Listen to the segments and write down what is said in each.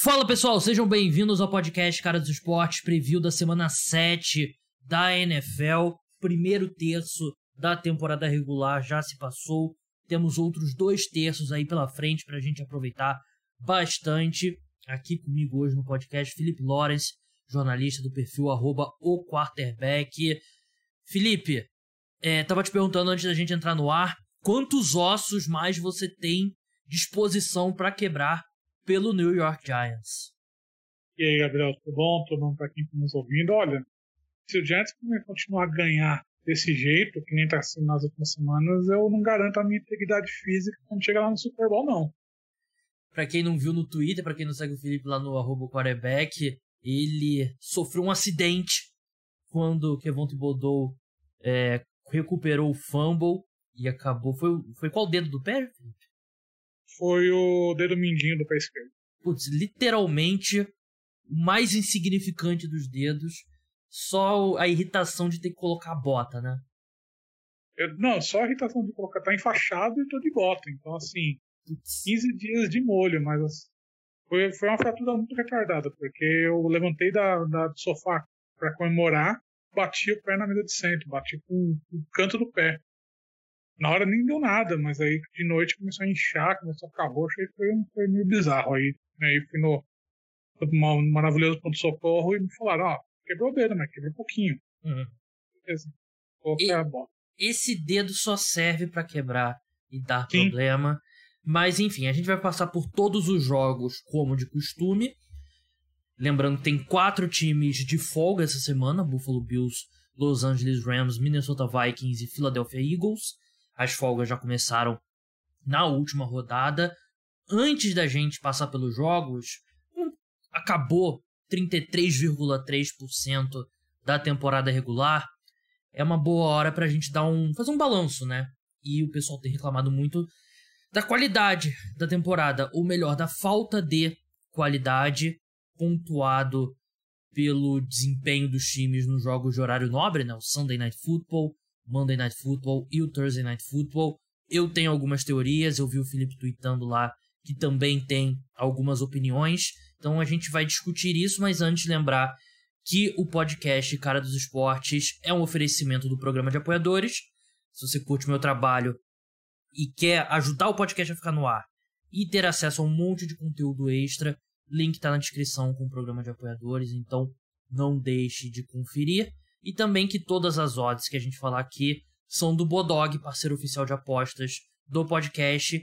Fala pessoal, sejam bem-vindos ao podcast Cara dos Esportes, preview da semana 7 da NFL. Primeiro terço da temporada regular já se passou. Temos outros dois terços aí pela frente para a gente aproveitar bastante. Aqui comigo hoje no podcast, Felipe Lawrence, jornalista do perfil arroba o quarterback. Felipe, é, tava te perguntando antes da gente entrar no ar, quantos ossos mais você tem disposição para quebrar pelo New York Giants? E aí, Gabriel, tudo bom? Todo mundo para quem está nos ouvindo. Olha, se o Giants continuar a ganhar desse jeito, que nem está sendo nas últimas semanas, eu não garanto a minha integridade física quando chegar lá no Super Bowl, não. Para quem não viu no Twitter, para quem não segue o Felipe lá no arroba quarterback, ele sofreu um acidente quando o Kevon Thibodeau é, recuperou o fumble e acabou. Foi, foi qual dedo do pé, Felipe? Foi o dedo mindinho do pé esquerdo. Putz, literalmente o mais insignificante dos dedos só a irritação de ter que colocar a bota, né? Eu, não, só a irritação de colocar. Tá enfaixado e tô de bota. Então, assim, 15 dias de molho, mas assim, foi, foi uma fratura muito retardada, porque eu levantei da, da do sofá para comemorar, bati o pé na mesa de centro, bati com o canto do pé. Na hora nem deu nada, mas aí de noite começou a inchar, começou a ficar roxo, aí foi, foi meio bizarro. Aí, aí fui no, no maravilhoso ponto-socorro e me falaram, ó, quebrou o dedo, mas quebrou um pouquinho. Uhum. Beleza. E, esse dedo só serve para quebrar e dar Sim. problema. Mas enfim, a gente vai passar por todos os jogos como de costume. Lembrando que tem quatro times de folga essa semana: Buffalo Bills, Los Angeles Rams, Minnesota Vikings e Philadelphia Eagles. As folgas já começaram na última rodada. Antes da gente passar pelos jogos, acabou 33,3% da temporada regular, é uma boa hora para a gente dar um fazer um balanço, né? E o pessoal tem reclamado muito da qualidade da temporada, ou melhor, da falta de qualidade pontuado pelo desempenho dos times nos jogos de horário nobre, né? O Sunday Night Football, Monday Night Football e o Thursday Night Football. Eu tenho algumas teorias, eu vi o Felipe tweetando lá que também tem algumas opiniões. Então a gente vai discutir isso, mas antes lembrar que o podcast Cara dos Esportes é um oferecimento do programa de apoiadores. Se você curte o meu trabalho e quer ajudar o podcast a ficar no ar e ter acesso a um monte de conteúdo extra, link está na descrição com o programa de apoiadores, então não deixe de conferir. E também que todas as odds que a gente falar aqui são do Bodog, parceiro oficial de apostas do podcast.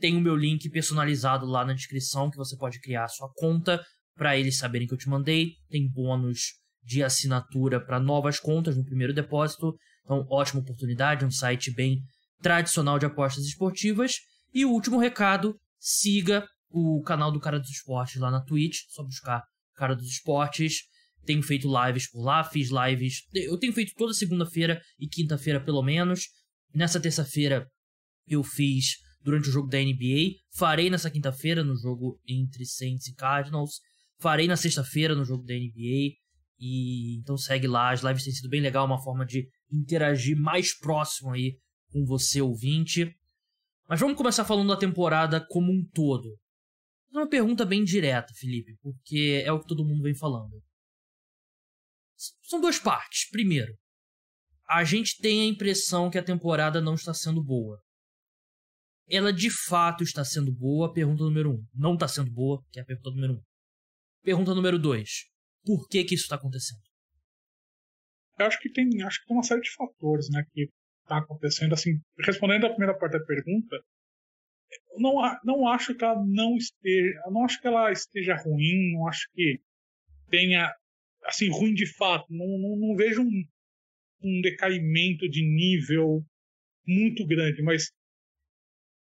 Tem o meu link personalizado lá na descrição que você pode criar a sua conta para eles saberem que eu te mandei. Tem bônus de assinatura para novas contas no primeiro depósito. Então, ótima oportunidade, um site bem tradicional de apostas esportivas. E o último recado, siga o canal do Cara dos Esportes lá na Twitch, só buscar Cara dos Esportes. Tenho feito lives por lá, fiz lives. Eu tenho feito toda segunda-feira e quinta-feira, pelo menos. Nessa terça-feira eu fiz durante o jogo da NBA. Farei nessa quinta-feira no jogo entre Saints e Cardinals. Farei na sexta-feira no jogo da NBA. E então segue lá, as lives têm sido bem legal, uma forma de interagir mais próximo aí com você ouvinte. Mas vamos começar falando da temporada como um todo. Uma pergunta bem direta, Felipe, porque é o que todo mundo vem falando. São duas partes. Primeiro, a gente tem a impressão que a temporada não está sendo boa ela de fato está sendo boa? Pergunta número um. Não está sendo boa, que é a pergunta número um. Pergunta número dois. Por que que isso está acontecendo? Eu acho que tem, acho que tem uma série de fatores, né, que está acontecendo. Assim, respondendo a primeira parte da pergunta, não, não acho que ela não esteja, não acho que ela esteja ruim, não acho que tenha, assim, ruim de fato. Não, não, não vejo um, um decaimento de nível muito grande, mas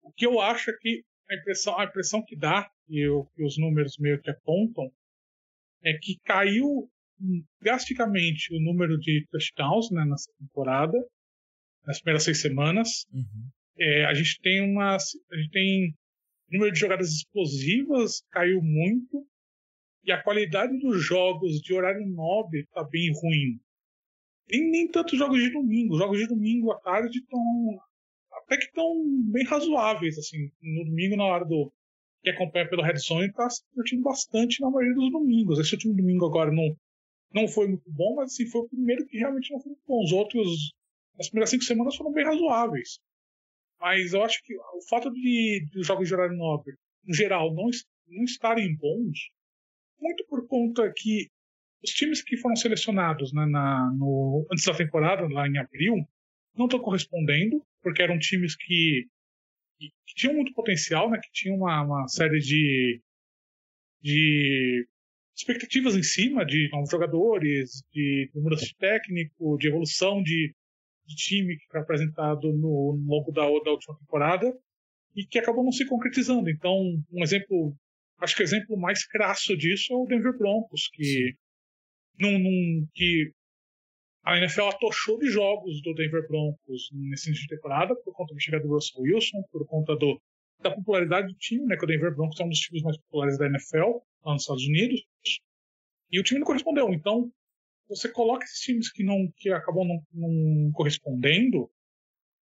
o que eu acho é que a impressão, a impressão que dá, e eu, que os números meio que apontam, é que caiu drasticamente o número de touchdowns né, nessa temporada, nas primeiras seis semanas. Uhum. É, a gente tem uma. A gente tem. O número de jogadas explosivas caiu muito. E a qualidade dos jogos de horário nobre está bem ruim. Nem, nem tanto jogos de domingo. Jogos de domingo à tarde estão até que estão bem razoáveis, assim. No domingo, na hora do que acompanha pelo Red Zone está se divertindo bastante na maioria dos domingos. Esse último domingo agora não, não foi muito bom, mas assim, foi o primeiro que realmente não foi muito bom. Os outros, as primeiras cinco semanas foram bem razoáveis. Mas eu acho que o fato de, de os jogos de horário nobre, em geral, não, não estarem bons, muito por conta que os times que foram selecionados né, na, no, antes da temporada, lá em abril, não estão correspondendo, porque eram times que que, que tinham muito potencial, né? Que tinham uma, uma série de, de expectativas em cima de novos jogadores, de, de mudança de técnico, de evolução de, de time que foi apresentado no, no longo da, da última temporada e que acabou não se concretizando. Então, um exemplo, acho que o exemplo mais crasso disso é o Denver Broncos, que, num, num, que a NFL atochou de jogos do Denver Broncos nesse início de temporada por conta da chegada do Russell Wilson, por conta do, da popularidade do time, né? Que o Denver Broncos é um dos times mais populares da NFL lá nos Estados Unidos. E o time não correspondeu. Então, você coloca esses times que não que acabam não, não correspondendo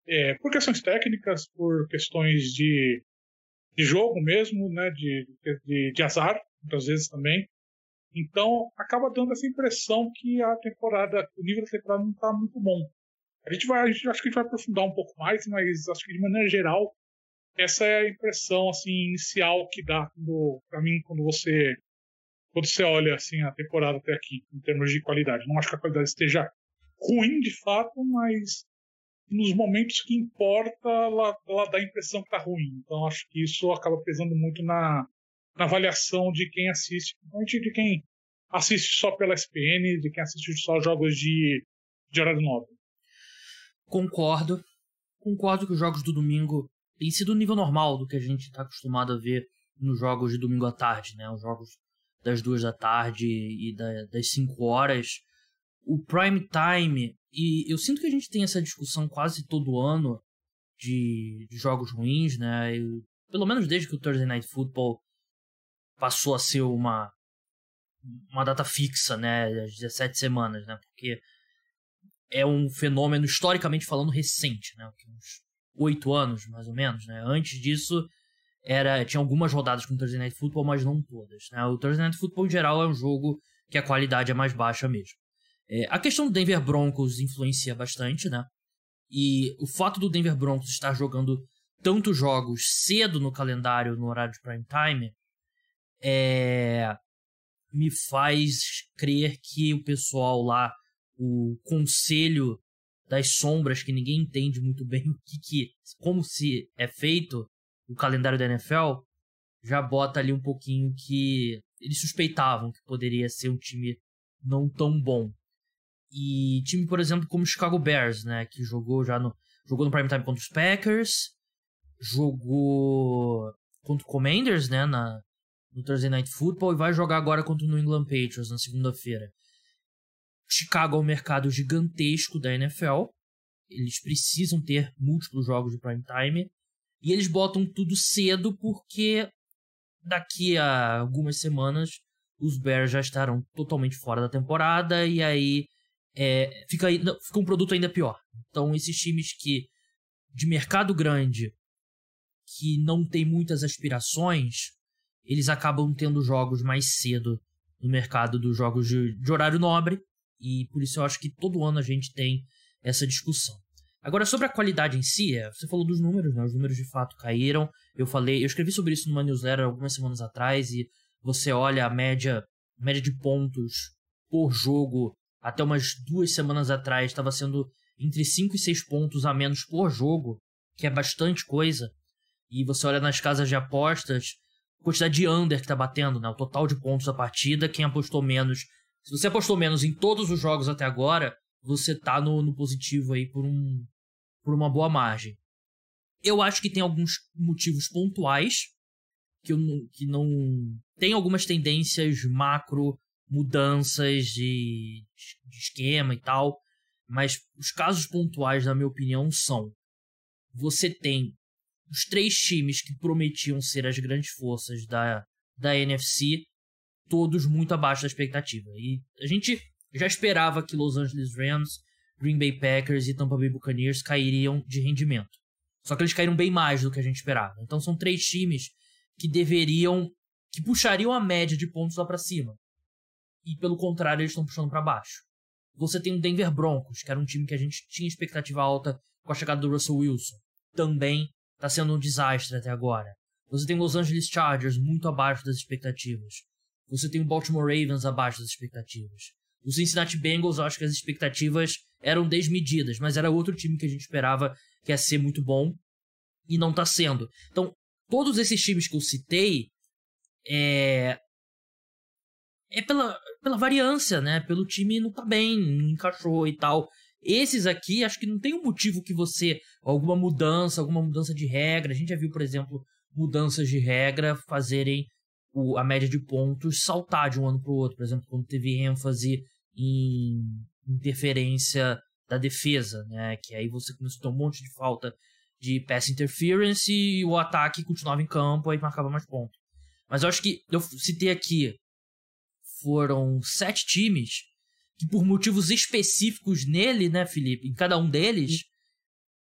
é, por questões técnicas, por questões de, de jogo mesmo, né? De, de, de azar, muitas vezes também. Então, acaba dando essa impressão que a temporada, o nível da temporada não está muito bom. A gente vai, a gente, acho que a gente vai aprofundar um pouco mais, mas acho que de maneira geral, essa é a impressão assim inicial que dá para mim quando você quando você olha assim a temporada até aqui em termos de qualidade. Não acho que a qualidade esteja ruim de fato, mas nos momentos que importa, ela, ela dá a impressão que está ruim. Então acho que isso acaba pesando muito na, na avaliação de quem assiste, principalmente de quem assiste só pela SPN, de quem assiste só jogos de, de horário nobre. Concordo. Concordo que os jogos do domingo têm sido o nível normal do que a gente está acostumado a ver nos jogos de domingo à tarde, né? Os jogos das duas da tarde e da, das cinco horas. O prime time, e eu sinto que a gente tem essa discussão quase todo ano de, de jogos ruins, né? Eu, pelo menos desde que o Thursday Night Football passou a ser uma uma data fixa, né, as 17 semanas, né, porque é um fenômeno historicamente falando recente, né, uns oito anos mais ou menos, né. Antes disso era tinha algumas rodadas com o Thursday Night Football, mas não todas, né. O Thursday Night Football em geral é um jogo que a qualidade é mais baixa mesmo. É, a questão do Denver Broncos influencia bastante, né? E o fato do Denver Broncos estar jogando tantos jogos cedo no calendário no horário de prime time é, me faz crer que o pessoal lá, o conselho das sombras, que ninguém entende muito bem o que, que como se é feito o calendário da NFL, já bota ali um pouquinho que eles suspeitavam que poderia ser um time não tão bom. E time, por exemplo, como o Chicago Bears, né, que jogou já no jogou no prime time contra os Packers, jogou contra o Commanders, né, na no Thursday Night Football e vai jogar agora contra o New England Patriots na segunda-feira. Chicago é um mercado gigantesco da NFL. Eles precisam ter múltiplos jogos de prime time. E eles botam tudo cedo porque daqui a algumas semanas os Bears já estarão totalmente fora da temporada e aí é, fica, fica um produto ainda pior. Então esses times que de mercado grande que não tem muitas aspirações eles acabam tendo jogos mais cedo no mercado dos jogos de, de horário nobre, e por isso eu acho que todo ano a gente tem essa discussão. Agora, sobre a qualidade em si, é, você falou dos números, né? Os números de fato caíram. Eu falei, eu escrevi sobre isso numa newsletter algumas semanas atrás, e você olha a média, média de pontos por jogo até umas duas semanas atrás estava sendo entre 5 e 6 pontos a menos por jogo, que é bastante coisa. E você olha nas casas de apostas, quantidade de under que tá batendo, né? O total de pontos da partida, quem apostou menos. Se você apostou menos em todos os jogos até agora, você tá no, no positivo aí por, um, por uma boa margem. Eu acho que tem alguns motivos pontuais que, eu, que não. Tem algumas tendências macro, mudanças de, de esquema e tal. Mas os casos pontuais, na minha opinião, são: você tem os três times que prometiam ser as grandes forças da, da NFC, todos muito abaixo da expectativa. E a gente já esperava que Los Angeles Rams, Green Bay Packers e Tampa Bay Buccaneers cairiam de rendimento. Só que eles caíram bem mais do que a gente esperava. Então são três times que deveriam. que puxariam a média de pontos lá para cima. E pelo contrário, eles estão puxando para baixo. Você tem o Denver Broncos, que era um time que a gente tinha expectativa alta com a chegada do Russell Wilson. Também está sendo um desastre até agora. Você tem Los Angeles Chargers muito abaixo das expectativas. Você tem o Baltimore Ravens abaixo das expectativas. O Cincinnati Bengals, eu acho que as expectativas eram desmedidas, mas era outro time que a gente esperava que ia ser muito bom e não está sendo. Então, todos esses times que eu citei é é pela, pela variância, né? Pelo time não tá bem, não encaixou e tal. Esses aqui, acho que não tem um motivo que você. Alguma mudança, alguma mudança de regra. A gente já viu, por exemplo, mudanças de regra fazerem o, a média de pontos saltar de um ano para o outro. Por exemplo, quando teve ênfase em interferência da defesa, né? Que aí você começou a ter um monte de falta de pass interference e o ataque continuava em campo, aí marcava mais pontos. Mas eu acho que eu citei aqui foram sete times que por motivos específicos nele, né, Felipe, em cada um deles,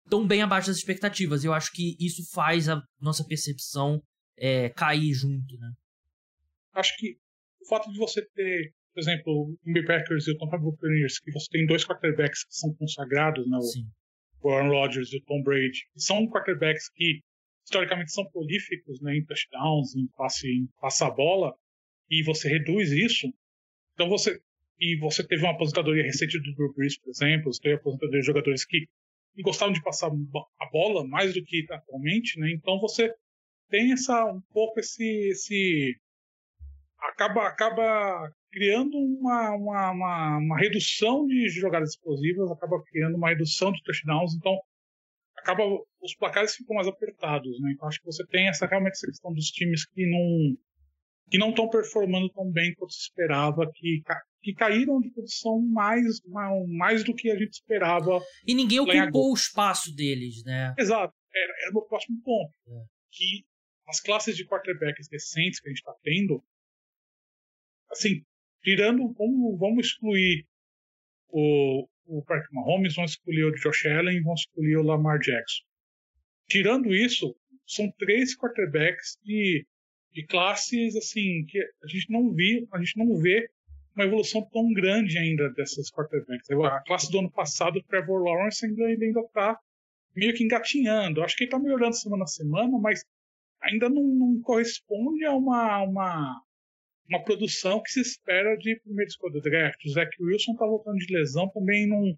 estão bem abaixo das expectativas. Eu acho que isso faz a nossa percepção é, cair junto, né? Acho que o fato de você ter, por exemplo, o Green Packers e o Tampa Bay Buccaneers, que você tem dois quarterbacks que são consagrados, né? Sim. O Aaron Rodgers e o Tom Brady, que são quarterbacks que historicamente são prolíficos, né, em touchdowns, em passe, em passar a bola, e você reduz isso, então você e você teve uma aposentadoria recente do Drew Brees, por exemplo, você teve aposentadoria de jogadores que gostavam de passar a bola mais do que atualmente, né? Então você tem essa um pouco esse esse acaba acaba criando uma, uma, uma, uma redução de jogadas explosivas, acaba criando uma redução de touchdowns, então acaba os placares ficam mais apertados, né? Então acho que você tem essa realmente essa questão dos times que não que não estão performando tão bem quanto se esperava, que, que caíram de posição mais, mais do que a gente esperava. E ninguém ocupou o espaço deles, né? Exato, era, era o meu próximo ponto. É. Que as classes de quarterbacks recentes que a gente está tendo, assim, tirando, vamos, vamos excluir o, o Patrick Mahomes, vamos excluir o Josh Allen, vamos excluir o Lamar Jackson. Tirando isso, são três quarterbacks de de classes assim que a gente não vê, a gente não vê uma evolução tão grande ainda dessas quarterbacks. A classe do ano passado, o Trevor Lawrence ainda ainda está meio que engatinhando. Acho que ele está melhorando semana a semana, mas ainda não, não corresponde a uma, uma, uma produção que se espera de primeiro escolha do draft. O Zach Wilson está voltando de lesão, também não,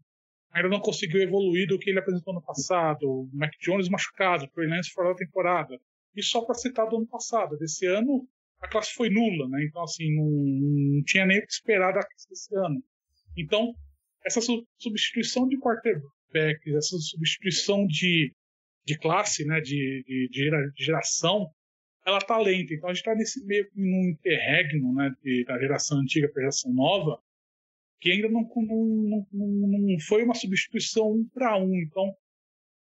ainda não conseguiu evoluir do que ele apresentou no passado. O Mac Jones machucado, o Trey Lance fora da temporada. E só para citar do ano passado. Desse ano, a classe foi nula, né? Então, assim, não, não tinha nem o que esperar da classe desse ano. Então, essa substituição de quarterback, essa substituição de, de classe, né, de, de, de geração, ela tá lenta. Então, a gente está nesse meio num interregno, né, de, da geração antiga para a geração nova, que ainda não, não, não, não foi uma substituição um para um. Então,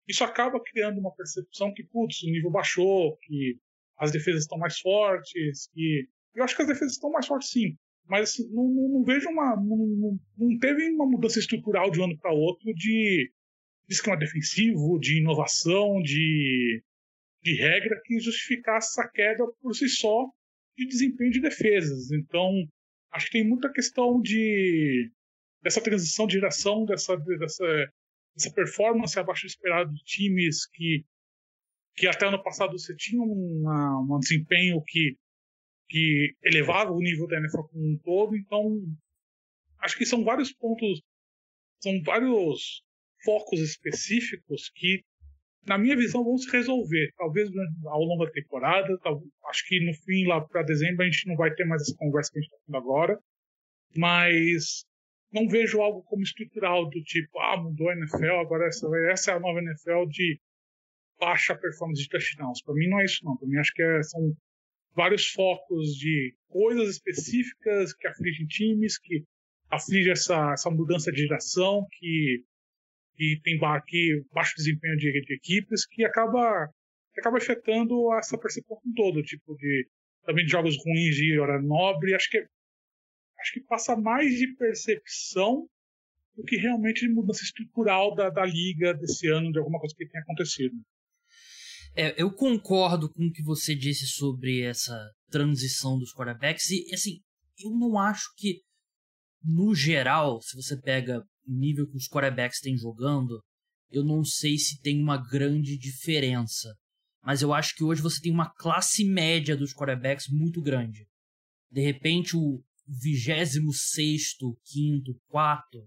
isso acaba criando uma percepção que, putz, o nível baixou, que as defesas estão mais fortes, que. Eu acho que as defesas estão mais fortes sim, mas assim, não, não, não, vejo uma. Não, não, teve uma mudança estrutural de um ano para outro de, esquema defensivo, de inovação, de, de regra que justificasse essa queda por si só de desempenho de defesas. Então, acho que tem muita questão de dessa transição de geração, dessa, dessa essa performance abaixo do esperado de times que, que até ano passado você tinha um desempenho que, que elevava o nível da NFL como um todo. Então, acho que são vários pontos, são vários focos específicos que, na minha visão, vão se resolver. Talvez ao longo da temporada, acho que no fim, lá para dezembro, a gente não vai ter mais essa conversa que a gente está tendo agora. Mas não vejo algo como estrutural do tipo, ah, mudou a NFL, agora essa, essa é a nova NFL de baixa performance de touchdowns. Para mim não é isso não. Para mim acho que é, são vários focos de coisas específicas que afligem times, que aflige essa, essa mudança de geração, que, que tem aqui baixo desempenho de, de, equipes, que acaba, que acaba afetando essa percepção todo, tipo de também de jogos ruins de hora nobre. Acho que acho que passa mais de percepção do que realmente de mudança estrutural da, da liga desse ano, de alguma coisa que tenha acontecido. É, eu concordo com o que você disse sobre essa transição dos quarterbacks e, assim, eu não acho que, no geral, se você pega o nível que os quarterbacks têm jogando, eu não sei se tem uma grande diferença. Mas eu acho que hoje você tem uma classe média dos quarterbacks muito grande. De repente, o 26, quinto, quarto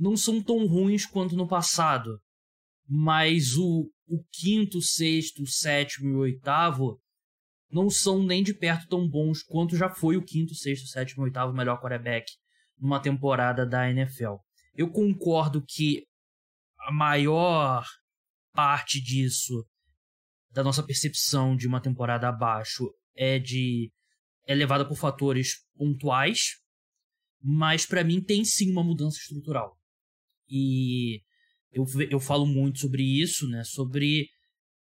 não são tão ruins quanto no passado. Mas o, o quinto, sexto, sétimo e oitavo não são nem de perto tão bons quanto já foi o quinto, sexto, sétimo e oitavo melhor quarterback numa temporada da NFL. Eu concordo que a maior parte disso, da nossa percepção de uma temporada abaixo, é de é levada por fatores pontuais, mas para mim tem sim uma mudança estrutural. E eu, eu falo muito sobre isso, né? Sobre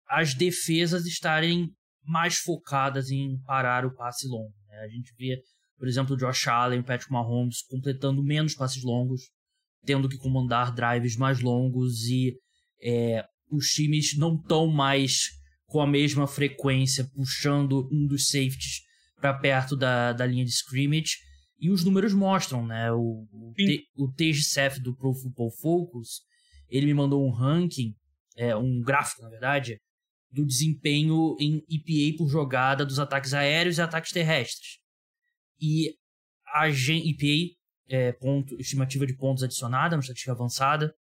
as defesas estarem mais focadas em parar o passe longo. Né? A gente vê, por exemplo, o Josh Allen, o Patrick Mahomes completando menos passes longos, tendo que comandar drives mais longos e é, os times não estão mais com a mesma frequência puxando um dos safeties para perto da, da linha de scrimmage. E os números mostram, né? O, o, o TGCF do Pro Football Focus, ele me mandou um ranking, é, um gráfico, na verdade, do desempenho em EPA por jogada dos ataques aéreos e ataques terrestres. E a EPA, é, ponto, estimativa de pontos adicionada, uma estatística avançada,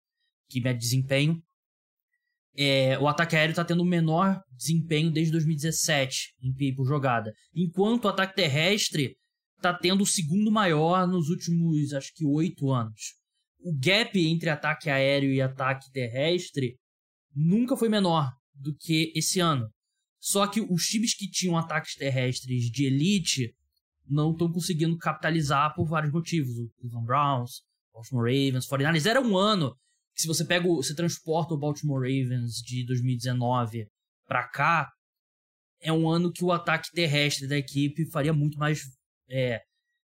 que mede desempenho. É, o ataque aéreo está tendo o menor desempenho desde 2017 em EPA por jogada. Enquanto o ataque terrestre está tendo o segundo maior nos últimos, acho que, oito anos. O gap entre ataque aéreo e ataque terrestre nunca foi menor do que esse ano. Só que os times que tinham ataques terrestres de elite não estão conseguindo capitalizar por vários motivos. O Cleveland Browns, Baltimore Ravens, 49ers. Era um ano se você pega, o, você transporta o Baltimore Ravens de 2019 para cá, é um ano que o ataque terrestre da equipe faria muito mais, é,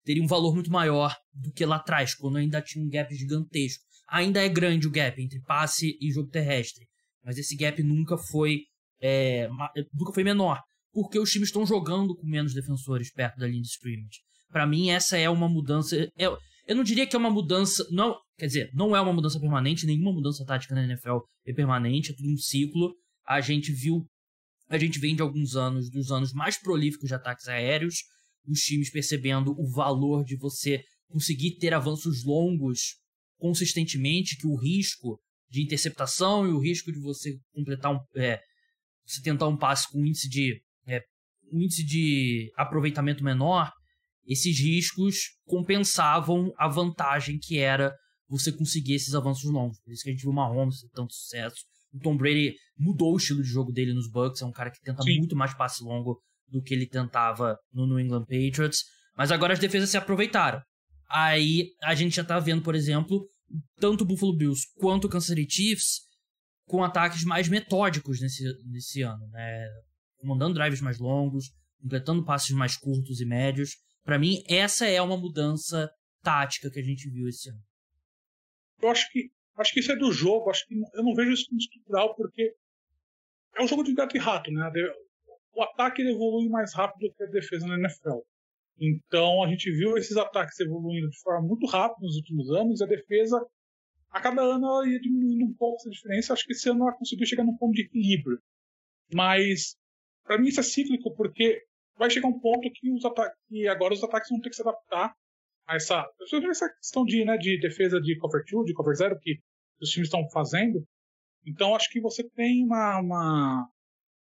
teria um valor muito maior do que lá atrás, quando ainda tinha um gap gigantesco. Ainda é grande o gap entre passe e jogo terrestre, mas esse gap nunca foi é, nunca foi menor, porque os times estão jogando com menos defensores perto da linha de scrimmage. Para mim essa é uma mudança, é, eu não diria que é uma mudança, não, quer dizer, não é uma mudança permanente, nenhuma mudança tática na NFL é permanente, é tudo um ciclo. A gente viu, a gente vem de alguns anos, dos anos mais prolíficos de ataques aéreos, os times percebendo o valor de você conseguir ter avanços longos consistentemente, que o risco de interceptação e o risco de você completar um. É, você tentar um passe com índice de. É, um índice de aproveitamento menor, esses riscos compensavam a vantagem que era você conseguir esses avanços longos. Por isso que a gente viu o Mahomes ter tanto sucesso. O Tom Brady mudou o estilo de jogo dele nos Bucks, é um cara que tenta Sim. muito mais passe longo do que ele tentava no New England Patriots. Mas agora as defesas se aproveitaram. Aí a gente já tá vendo, por exemplo, tanto o Buffalo Bills quanto o Kansas City Chiefs com ataques mais metódicos nesse, nesse ano, né? Comandando drives mais longos, completando passes mais curtos e médios. Para mim, essa é uma mudança tática que a gente viu esse ano. Eu acho que acho que isso é do jogo, acho que eu não vejo isso como estrutural porque é um jogo de gato e rato, né? O ataque evolui mais rápido do que a defesa na NFL. Então a gente viu esses ataques evoluindo de forma muito rápida nos últimos anos e a defesa, a cada ano, ela ia diminuindo um pouco essa diferença. Acho que esse ano ela conseguiu chegar num ponto de equilíbrio. Mas, para mim, isso é cíclico porque vai chegar um ponto que, os que agora os ataques vão ter que se adaptar essa, essa questão de, né, de defesa de cover 2, de cover 0 que os times estão fazendo. Então, acho que você tem uma, uma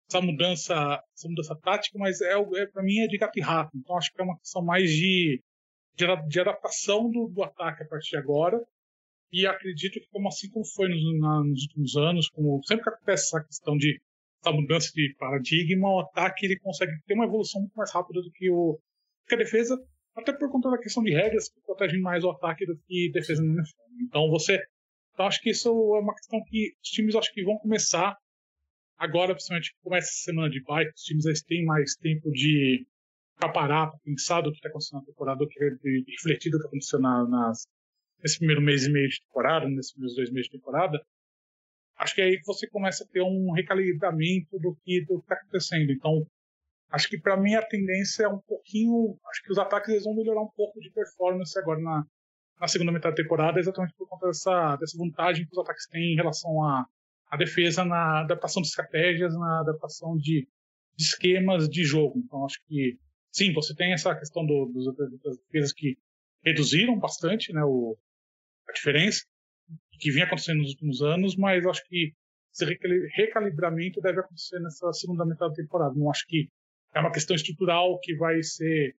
essa mudança, essa mudança tática, mas é, é para mim é de gato e rato. Então acho que é uma questão mais de, de, de adaptação do, do, ataque a partir de agora. E acredito que como assim como foi nos, na, nos últimos anos, como sempre que acontece essa questão de essa mudança de paradigma, o ataque ele consegue ter uma evolução muito mais rápida do que o que a defesa, até por conta da questão de regras que protegem mais o ataque do que defesa. Então você, então acho que isso é uma questão que os times acho que vão começar Agora, principalmente, começa essa semana de bike, os times têm mais tempo de parar para pensar do que está acontecendo na temporada, do que de refletir do que aconteceu na, nas, nesse primeiro mês e meio de temporada, nesses primeiros dois meses de temporada. acho que é aí que você começa a ter um recalibramento do que está acontecendo. Então, acho que para mim a tendência é um pouquinho. Acho que os ataques eles vão melhorar um pouco de performance agora na, na segunda metade da temporada, exatamente por conta dessa, dessa vantagem que os ataques têm em relação à, à defesa na adaptação de estratégias, na adaptação de, de esquemas de jogo. Então, acho que sim, você tem essa questão do, dos, das defesas que reduziram bastante né, o, a diferença que vinha acontecendo nos últimos anos, mas acho que esse recalibramento deve acontecer nessa segunda metade da temporada. Não acho que é uma questão estrutural que vai ser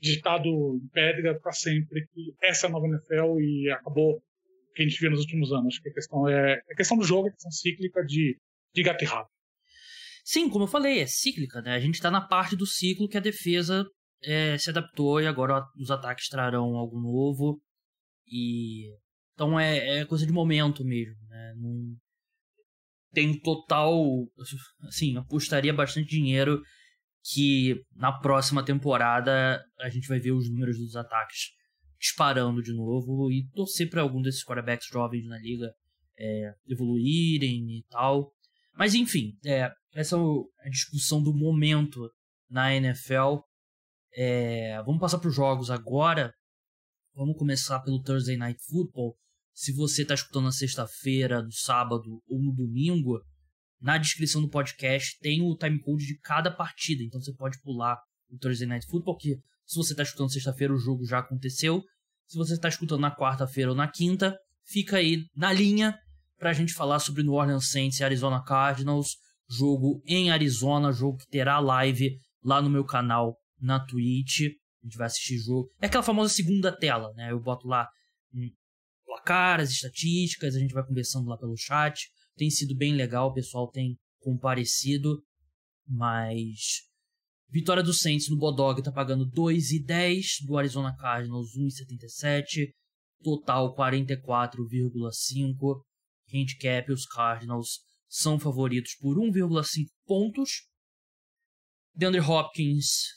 digitado em pedra para sempre que essa é a nova NFL e acabou o que a gente viu nos últimos anos. Que a questão é a questão do jogo, é a questão cíclica de, de gato e rato. Sim, como eu falei, é cíclica, né? A gente está na parte do ciclo que a defesa é, se adaptou e agora os ataques trarão algo novo. E então é, é coisa de momento mesmo, né? Não tem total, assim, apostaria bastante dinheiro que na próxima temporada a gente vai ver os números dos ataques disparando de novo e torcer para algum desses quarterbacks jovens na liga é, evoluírem e tal. Mas enfim, é, essa é a discussão do momento na NFL. É, vamos passar para os jogos agora. Vamos começar pelo Thursday Night Football. Se você está escutando na sexta-feira, no sábado ou no domingo, na descrição do podcast tem o timecode de cada partida. Então você pode pular o Thursday Night Football, porque se você está escutando sexta-feira, o jogo já aconteceu. Se você está escutando na quarta-feira ou na quinta, fica aí na linha para a gente falar sobre New Orleans Saints e Arizona Cardinals. Jogo em Arizona, jogo que terá live lá no meu canal na Twitch. A gente vai assistir jogo. É aquela famosa segunda tela, né? Eu boto lá placar, as estatísticas, a gente vai conversando lá pelo chat. Tem sido bem legal, o pessoal tem comparecido, mas vitória do Saints no Bodog tá pagando 2,10, do Arizona Cardinals 1,77, total 44,5. Handicap, os Cardinals são favoritos por 1,5 pontos. DeAndre Hopkins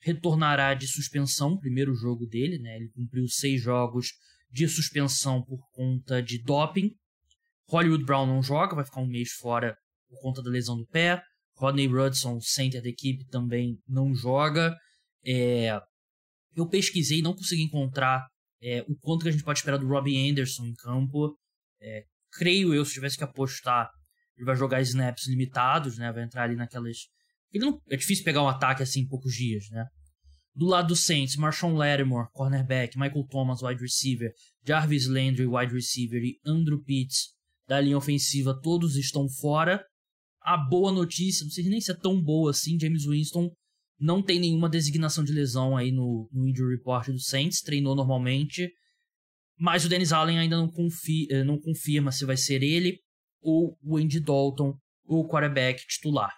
retornará de suspensão, primeiro jogo dele, né? Ele cumpriu seis jogos de suspensão por conta de doping. Hollywood Brown não joga, vai ficar um mês fora por conta da lesão do pé. Rodney Rudson, center da equipe, também não joga. É, eu pesquisei e não consegui encontrar é, o quanto que a gente pode esperar do Robbie Anderson em campo. É, creio eu, se tivesse que apostar, ele vai jogar snaps limitados, né? Vai entrar ali naquelas. Ele não... É difícil pegar um ataque assim em poucos dias, né? Do lado do Saints, Marshawn Lattimore, cornerback, Michael Thomas, wide receiver, Jarvis Landry, wide receiver e Andrew Pitts, da linha ofensiva, todos estão fora. A boa notícia, não sei nem se é tão boa assim, James Winston não tem nenhuma designação de lesão aí no, no injury report do Saints, treinou normalmente, mas o Dennis Allen ainda não, confia, eh, não confirma se vai ser ele ou o Andy Dalton, o quarterback titular.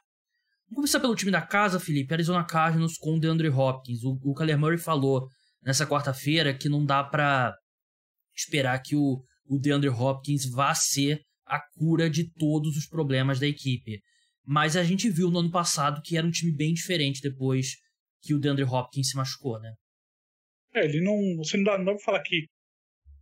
Vamos começar pelo time da casa, Felipe. Arizona Cardinals com o DeAndre Hopkins. O, o Kyler Murray falou nessa quarta-feira que não dá para esperar que o, o DeAndre Hopkins vá ser a cura de todos os problemas da equipe. Mas a gente viu no ano passado que era um time bem diferente depois que o DeAndre Hopkins se machucou, né? É, ele não. Você não dá, não dá pra falar que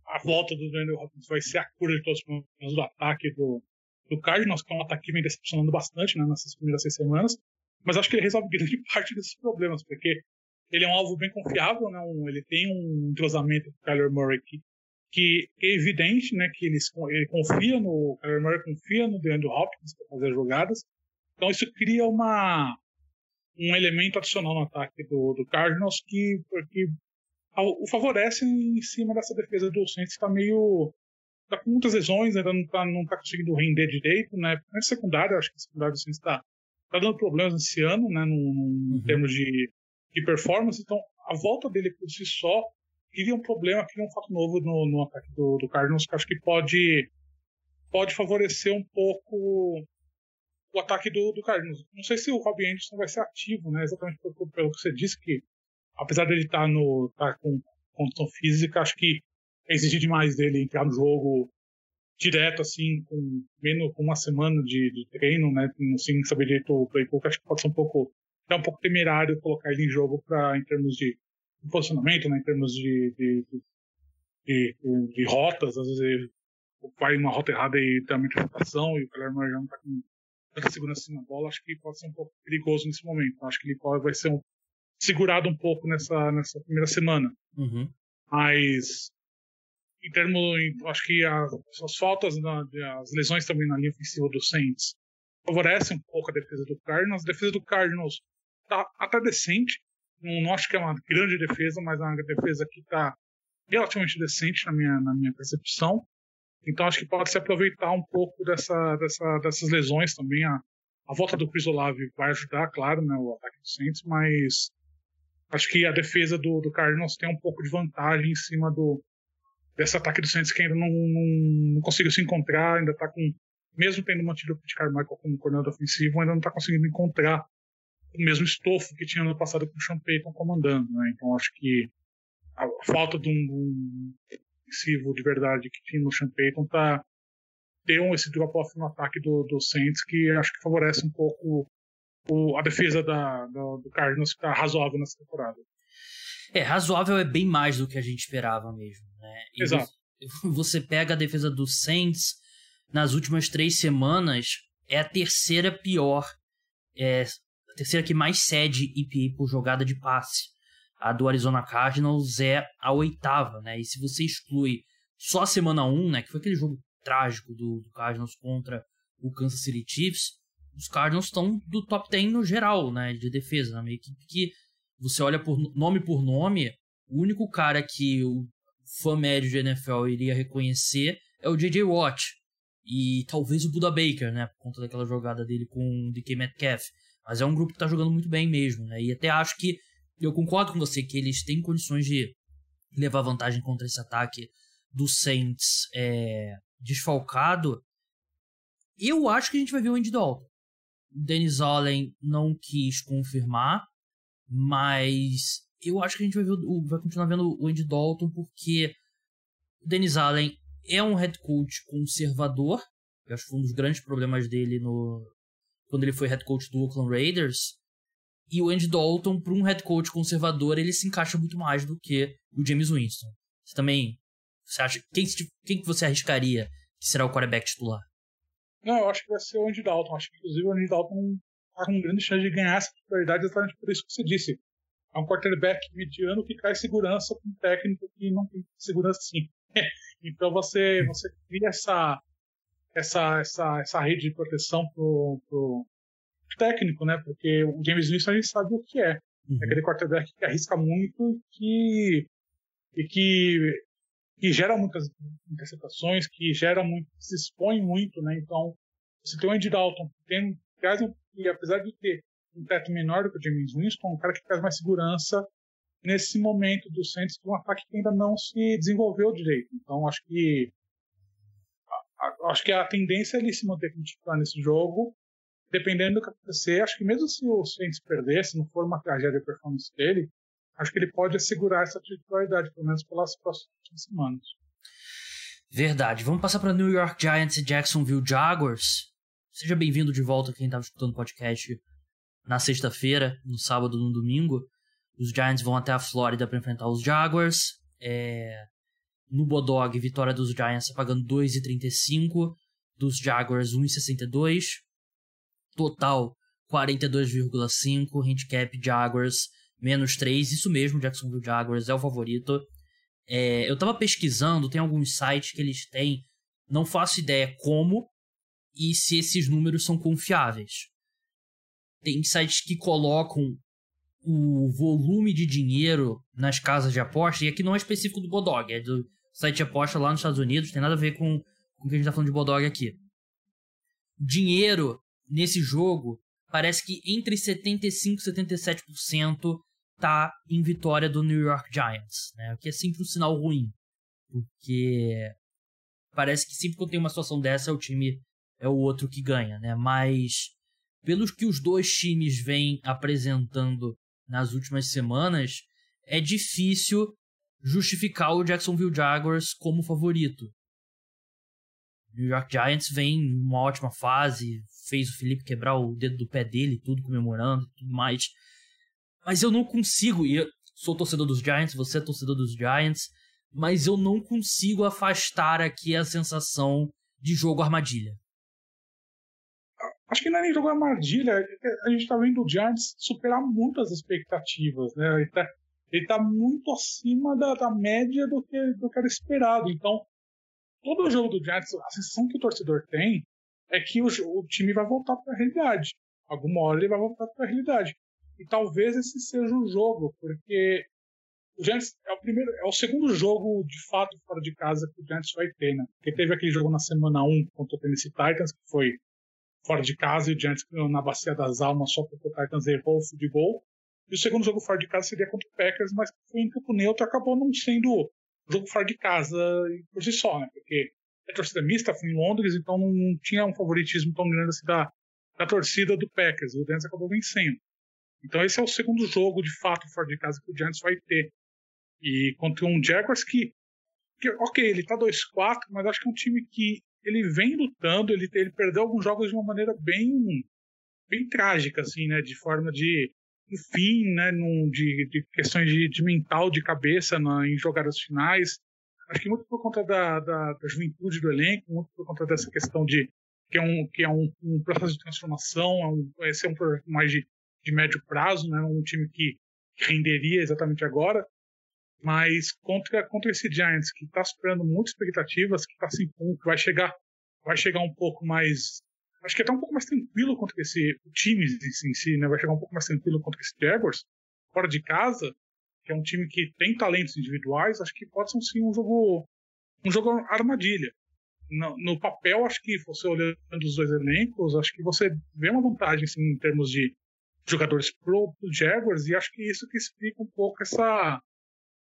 a volta do DeAndre Hopkins vai ser a cura de todos os problemas do ataque do, do Cardinals, que é um ataque que vem decepcionando bastante né, nessas primeiras seis semanas. Mas acho que ele resolve grande parte desses problemas, porque ele é um alvo bem confiável, né? Um, ele tem um entrosamento com o Kyler Murray que que é evidente, né, que eles, ele confia no, Kyler Murray confia no DeAndre Hopkins para fazer jogadas. Então isso cria uma um elemento adicional no ataque do, do Cardinals que, que o favorece em cima dessa defesa do Saints que está meio tá com muitas lesões, ainda não está não tá conseguindo render direito, né? Na secundária, acho que a secundária do Saints está tá dando problemas esse ano, né, no, no, uhum. em termos de, de performance. Então, a volta dele por si só cria um problema, cria um fato novo no, no ataque do, do Cardinals que acho que pode, pode favorecer um pouco o ataque do, do Cardinals. Não sei se o Robbie Anderson vai ser ativo, né? Exatamente pelo, pelo que você disse, que apesar dele estar tá no tá com condição física, acho que é exigir demais dele entrar no jogo direto, assim, com menos com uma semana de, de treino, né? Sem saber direito o playbook, acho que pode ser um pouco é um pouco temerário colocar ele em jogo para em termos de posicionamento, né, em termos de, de, de, de, rotas, às vezes vai uma rota errada e realmente rotação, e o Kyler Murray já não tá com tanta segurança na bola, acho que pode ser um pouco perigoso nesse momento. Acho que ele vai ser um, segurado um pouco nessa, nessa primeira semana. Uhum. Mas, em termos, acho que as, as faltas, na, as lesões também na linha ofensiva do Saints favorecem um pouco a defesa do Cardinals. A defesa do Cardinals tá até decente. Não, acho que é uma grande defesa, mas é uma defesa que está relativamente decente na minha, na minha percepção. Então acho que pode se aproveitar um pouco dessa, dessa, dessas lesões também. A, a volta do Chris Olave vai ajudar, claro, né, o ataque do Saints, mas acho que a defesa do, do Cardinals tem um pouco de vantagem em cima do desse ataque do Saints que ainda não, não, não conseguiu se encontrar, ainda está com, mesmo tendo mantido o Pete Carmichael como coordenador ofensivo, ainda não está conseguindo encontrar o mesmo estofo que tinha no passado com o Sean Payton comandando, né? Então acho que a falta de um, ofensivo de verdade que tinha no Sean Payton tá deu esse drop-off no ataque do, do Saints que acho que favorece um pouco o, a defesa da, do, do Cardinals que tá razoável nessa temporada. É, razoável é bem mais do que a gente esperava mesmo, né? E Exato. Você pega a defesa do Saints nas últimas três semanas, é a terceira pior, é terceira que mais cede EPA por jogada de passe. A do Arizona Cardinals é a oitava, né? E se você exclui só a semana 1, né, que foi aquele jogo trágico do, do Cardinals contra o Kansas City Chiefs, os Cardinals estão do top 10 no geral, né, de defesa, né? uma equipe que você olha por nome por nome, o único cara que o fã médio de NFL iria reconhecer é o J.J. Watt e talvez o Buda Baker, né, por conta daquela jogada dele com o DK Metcalf. Mas é um grupo que tá jogando muito bem mesmo, né? E até acho que eu concordo com você que eles têm condições de levar vantagem contra esse ataque do Saints é, desfalcado. Eu acho que a gente vai ver o Andy Dalton. Dennis Allen não quis confirmar, mas eu acho que a gente vai, ver, vai continuar vendo o Andy Dalton porque o Dennis Allen é um head coach conservador. Eu acho que foi um dos grandes problemas dele no quando ele foi head coach do Oakland Raiders. E o Andy Dalton, para um head coach conservador, ele se encaixa muito mais do que o James Winston. Você também. Você acha. Quem, quem que você arriscaria que será o quarterback titular? Não, eu acho que vai ser o Andy Dalton. Acho que, inclusive, o Andy Dalton está com grande chance de ganhar essa titularidade exatamente por isso que você disse. É um quarterback mediano que cai segurança com um técnico que não tem segurança sim. então você, você cria essa, essa, essa, essa rede de proteção pro, pro, técnico, né? Porque o James Winston a gente sabe o que é. Uhum. É aquele quarterback que arrisca muito que, e que, que gera muitas interceptações, que gera muito, se expõe muito, né? Então, você tem o Andy Dalton, tem, traz um, e apesar de ter um teto menor do que o James Winston, um cara que traz mais segurança nesse momento do Saints um ataque que ainda não se desenvolveu direito. Então, acho que acho que a tendência é ele se manter como titular nesse jogo dependendo do que acontecer, acho que mesmo se o Saints perder, se não for uma tragédia a performance dele, acho que ele pode assegurar essa titularidade, pelo menos pelas próximas semanas. Verdade. Vamos passar para New York Giants e Jacksonville Jaguars. Seja bem-vindo de volta quem estava escutando o podcast na sexta-feira, no sábado no domingo. Os Giants vão até a Flórida para enfrentar os Jaguars. É... No Bodog, vitória dos Giants pagando 2,35, dos Jaguars 1,62 total 42,5, handicap Jaguars menos 3, isso mesmo, Jacksonville Jaguars é o favorito. É, eu tava pesquisando, tem alguns sites que eles têm, não faço ideia como e se esses números são confiáveis. Tem sites que colocam o volume de dinheiro nas casas de aposta, e aqui não é específico do Bodog, é do site aposta lá nos Estados Unidos, tem nada a ver com, com o que a gente tá falando de Bodog aqui. Dinheiro nesse jogo, parece que entre 75% e 77% tá em vitória do New York Giants, né? O que é sempre um sinal ruim, porque parece que sempre que tem uma situação dessa, o time é o outro que ganha, né? Mas pelos que os dois times vêm apresentando nas últimas semanas, é difícil justificar o Jacksonville Jaguars como favorito. New York Giants vem em uma ótima fase, fez o Felipe quebrar o dedo do pé dele, tudo comemorando tudo mais. Mas eu não consigo, e eu sou torcedor dos Giants, você é torcedor dos Giants, mas eu não consigo afastar aqui a sensação de jogo armadilha. Acho que não é nem jogo armadilha, é a gente tá vendo o Giants superar muito as expectativas, né? Ele tá, ele tá muito acima da, da média do que, do que era esperado. Então, todo jogo do Giants, a sensação que o torcedor tem é que o, o time vai voltar para a realidade. Alguma hora ele vai voltar para a realidade. E talvez esse seja o jogo, porque o Giants é o primeiro, é o segundo jogo de fato fora de casa que o Giants vai ter, né? Porque teve aquele jogo na semana 1 contra o Tennessee Titans, que foi fora de casa e o Giants na bacia das almas só porque o Titans errou o gol. E o segundo jogo fora de casa seria contra o Packers, mas foi em campo neutro acabou não sendo jogo fora de casa por si só, né? Porque a torcida mista foi em Londres, então não tinha um favoritismo tão grande assim da, da torcida do Packers. O Giants acabou vencendo. Então esse é o segundo jogo de fato fora de casa que o Giants vai ter. E contra um Jaguars que, que ok, ele tá 2-4, mas acho que é um time que ele vem lutando, ele, ele perdeu alguns jogos de uma maneira bem bem trágica, assim, né? De forma de, enfim, né? Num, de, de questões de, de, mental, de cabeça na, em jogadas finais. Acho que muito por conta da, da, da, juventude do elenco, muito por conta dessa questão de que é um, que é um, um processo de transformação, é um, esse é um projeto mais de, de médio prazo, né? Um time que renderia exatamente agora. Mas contra, contra esse Giants, que está superando muitas expectativas, que está assim, que vai chegar, vai chegar um pouco mais. Acho que até um pouco mais tranquilo contra esse o time em si, né? Vai chegar um pouco mais tranquilo contra esse Jaguars, fora de casa, que é um time que tem talentos individuais, acho que pode ser sim um jogo um jogo armadilha. No, no, papel, acho que você olhando os dois elencos, acho que você vê uma vantagem assim, em termos de jogadores pro, pro Jaguars, e acho que isso que explica um pouco essa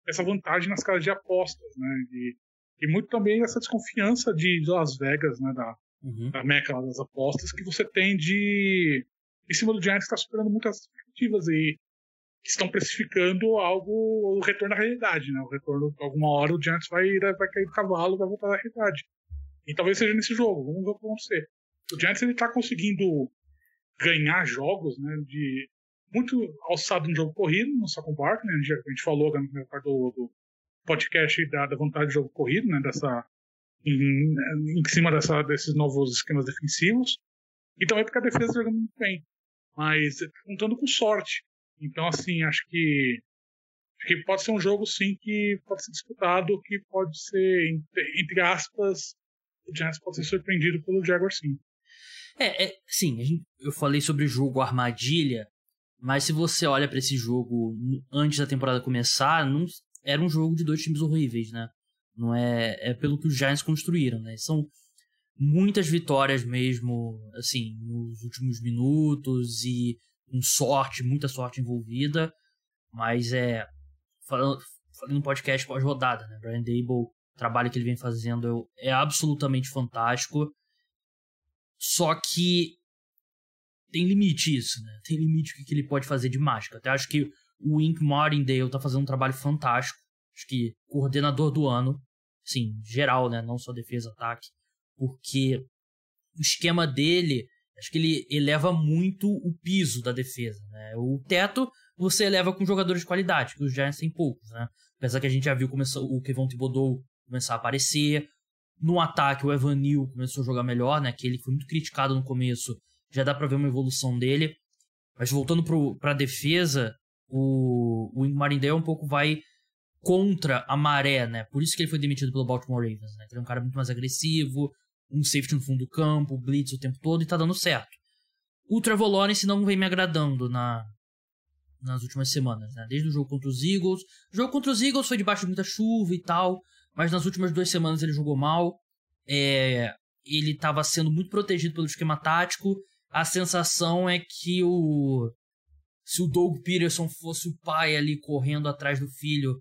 essa vantagem nas casas de apostas, né? E, e muito também essa desconfiança de Las Vegas, né? Da, uhum. da meca das apostas que você tem de em cima do Giants está superando muitas expectativas e estão precificando algo o retorno à realidade, né? O retorno alguma hora o Giants vai vai cair do cavalo, vai voltar à realidade. E talvez seja nesse jogo, vamos ver o que vai acontecer. O Giants ele está conseguindo ganhar jogos, né? De muito alçado no jogo corrido, no Saco Bark, né? A gente, falou na primeira do, do podcast da, da, vontade de jogo corrido, né? Dessa, em, em cima dessa, desses novos esquemas defensivos. E também porque a defesa jogando muito bem. Mas contando com sorte. Então, assim, acho que, acho que pode ser um jogo, sim, que pode ser disputado, que pode ser, entre, aspas, o Giants pode ser surpreendido pelo Jaguar, sim. É, é sim, eu falei sobre o jogo armadilha, mas se você olha para esse jogo antes da temporada começar, não, era um jogo de dois times horríveis, né? Não é, é pelo que os Giants construíram, né? São muitas vitórias mesmo, assim, nos últimos minutos e com sorte, muita sorte envolvida. Mas é. Falando, falando no podcast pós-rodada, né? Brian Dable, o trabalho que ele vem fazendo é absolutamente fantástico. Só que tem limite isso, né? Tem limite o que ele pode fazer de mágica. Até acho que o Ink Martindale tá fazendo um trabalho fantástico. Acho que coordenador do ano, sim, geral, né? Não só defesa, ataque. Porque o esquema dele, acho que ele eleva muito o piso da defesa, né? O teto você eleva com jogadores de qualidade, que os Giants têm poucos, né? Apesar que a gente já viu começar, o Kevon Thibodeau começar a aparecer. No ataque, o Evan Neal começou a jogar melhor, né? Que ele foi muito criticado no começo já dá para ver uma evolução dele. Mas voltando para a defesa, o, o Marindale um pouco vai contra a maré, né? Por isso que ele foi demitido pelo Baltimore Ravens, né? Ele é um cara muito mais agressivo, um safety no fundo do campo, blitz o tempo todo e tá dando certo. O Trevor Lawrence não vem me agradando na, nas últimas semanas, né? Desde o jogo contra os Eagles. O jogo contra os Eagles foi debaixo de muita chuva e tal, mas nas últimas duas semanas ele jogou mal. É, ele estava sendo muito protegido pelo esquema tático a sensação é que o. Se o Doug Peterson fosse o pai ali correndo atrás do filho,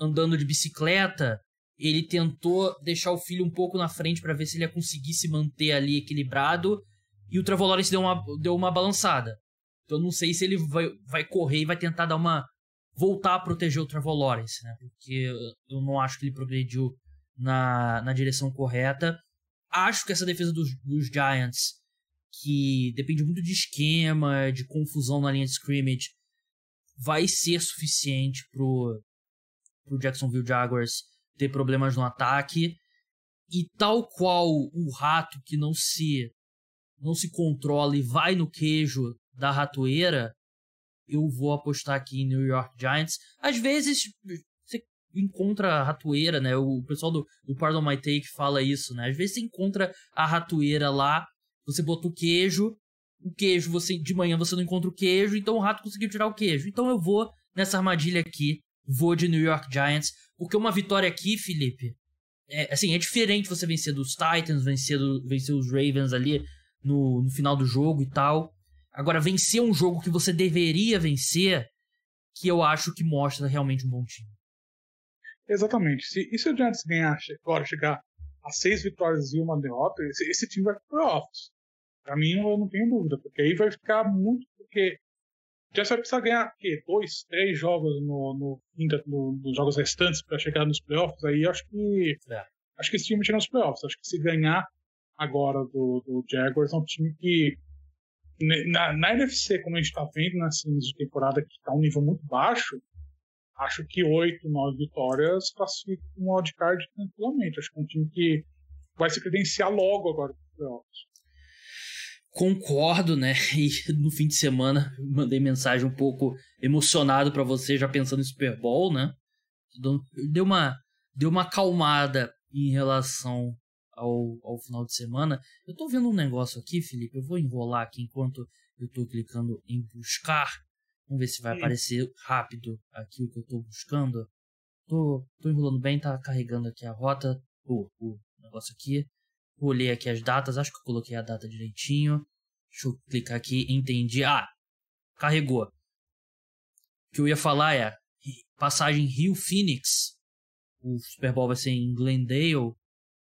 andando de bicicleta, ele tentou deixar o filho um pouco na frente para ver se ele ia conseguir se manter ali equilibrado. E o Trevor Lawrence deu uma, deu uma balançada. Então não sei se ele vai, vai correr e vai tentar dar uma. voltar a proteger o Trevor Lawrence, né? Porque eu não acho que ele progrediu na, na direção correta. Acho que essa defesa dos, dos Giants que depende muito de esquema, de confusão na linha de scrimmage, vai ser suficiente pro, pro Jacksonville Jaguars ter problemas no ataque. E tal qual o rato que não se não se controla e vai no queijo da ratoeira, eu vou apostar aqui em New York Giants. Às vezes você encontra a ratoeira, né? O pessoal do, do Pardon My Take fala isso, né? Às vezes você encontra a ratoeira lá, você bota o queijo, o queijo, você de manhã você não encontra o queijo, então o rato conseguiu tirar o queijo. Então eu vou nessa armadilha aqui, vou de New York Giants, porque uma vitória aqui, Felipe, é, assim, é diferente você vencer dos Titans, vencer, do, vencer os Ravens ali no, no final do jogo e tal. Agora, vencer um jogo que você deveria vencer, que eu acho que mostra realmente um bom time. Exatamente. Se, e se o Giants ganhar agora, chegar a seis vitórias e uma derrota, esse, esse time vai para playoffs. Pra mim, eu não tenho dúvida, porque aí vai ficar muito. Porque o Giants vai precisar ganhar quê? dois, três jogos no, no, no, nos jogos restantes para chegar nos playoffs. Aí acho que. É. Acho que esse time chega nos playoffs. Acho que se ganhar agora do, do Jaguars é um time que na, na NFC, como a gente está vendo nessa início de temporada, que está um nível muito baixo, acho que oito, nove vitórias classifica um wildcard tranquilamente. Acho que é um time que vai se credenciar logo agora para os playoffs. Concordo, né? E no fim de semana mandei mensagem um pouco emocionado para você, já pensando em Super Bowl, né? Deu uma, deu uma acalmada em relação ao, ao final de semana. Eu tô vendo um negócio aqui, Felipe, eu vou enrolar aqui enquanto eu tô clicando em buscar. Vamos ver se vai Sim. aparecer rápido aqui o que eu tô buscando. Tô, tô enrolando bem, tá carregando aqui a rota, o, o negócio aqui. Olhei aqui as datas, acho que eu coloquei a data direitinho. Deixa eu clicar aqui, entendi. Ah, carregou. O que eu ia falar é passagem Rio Phoenix. O Super Bowl vai ser em Glendale.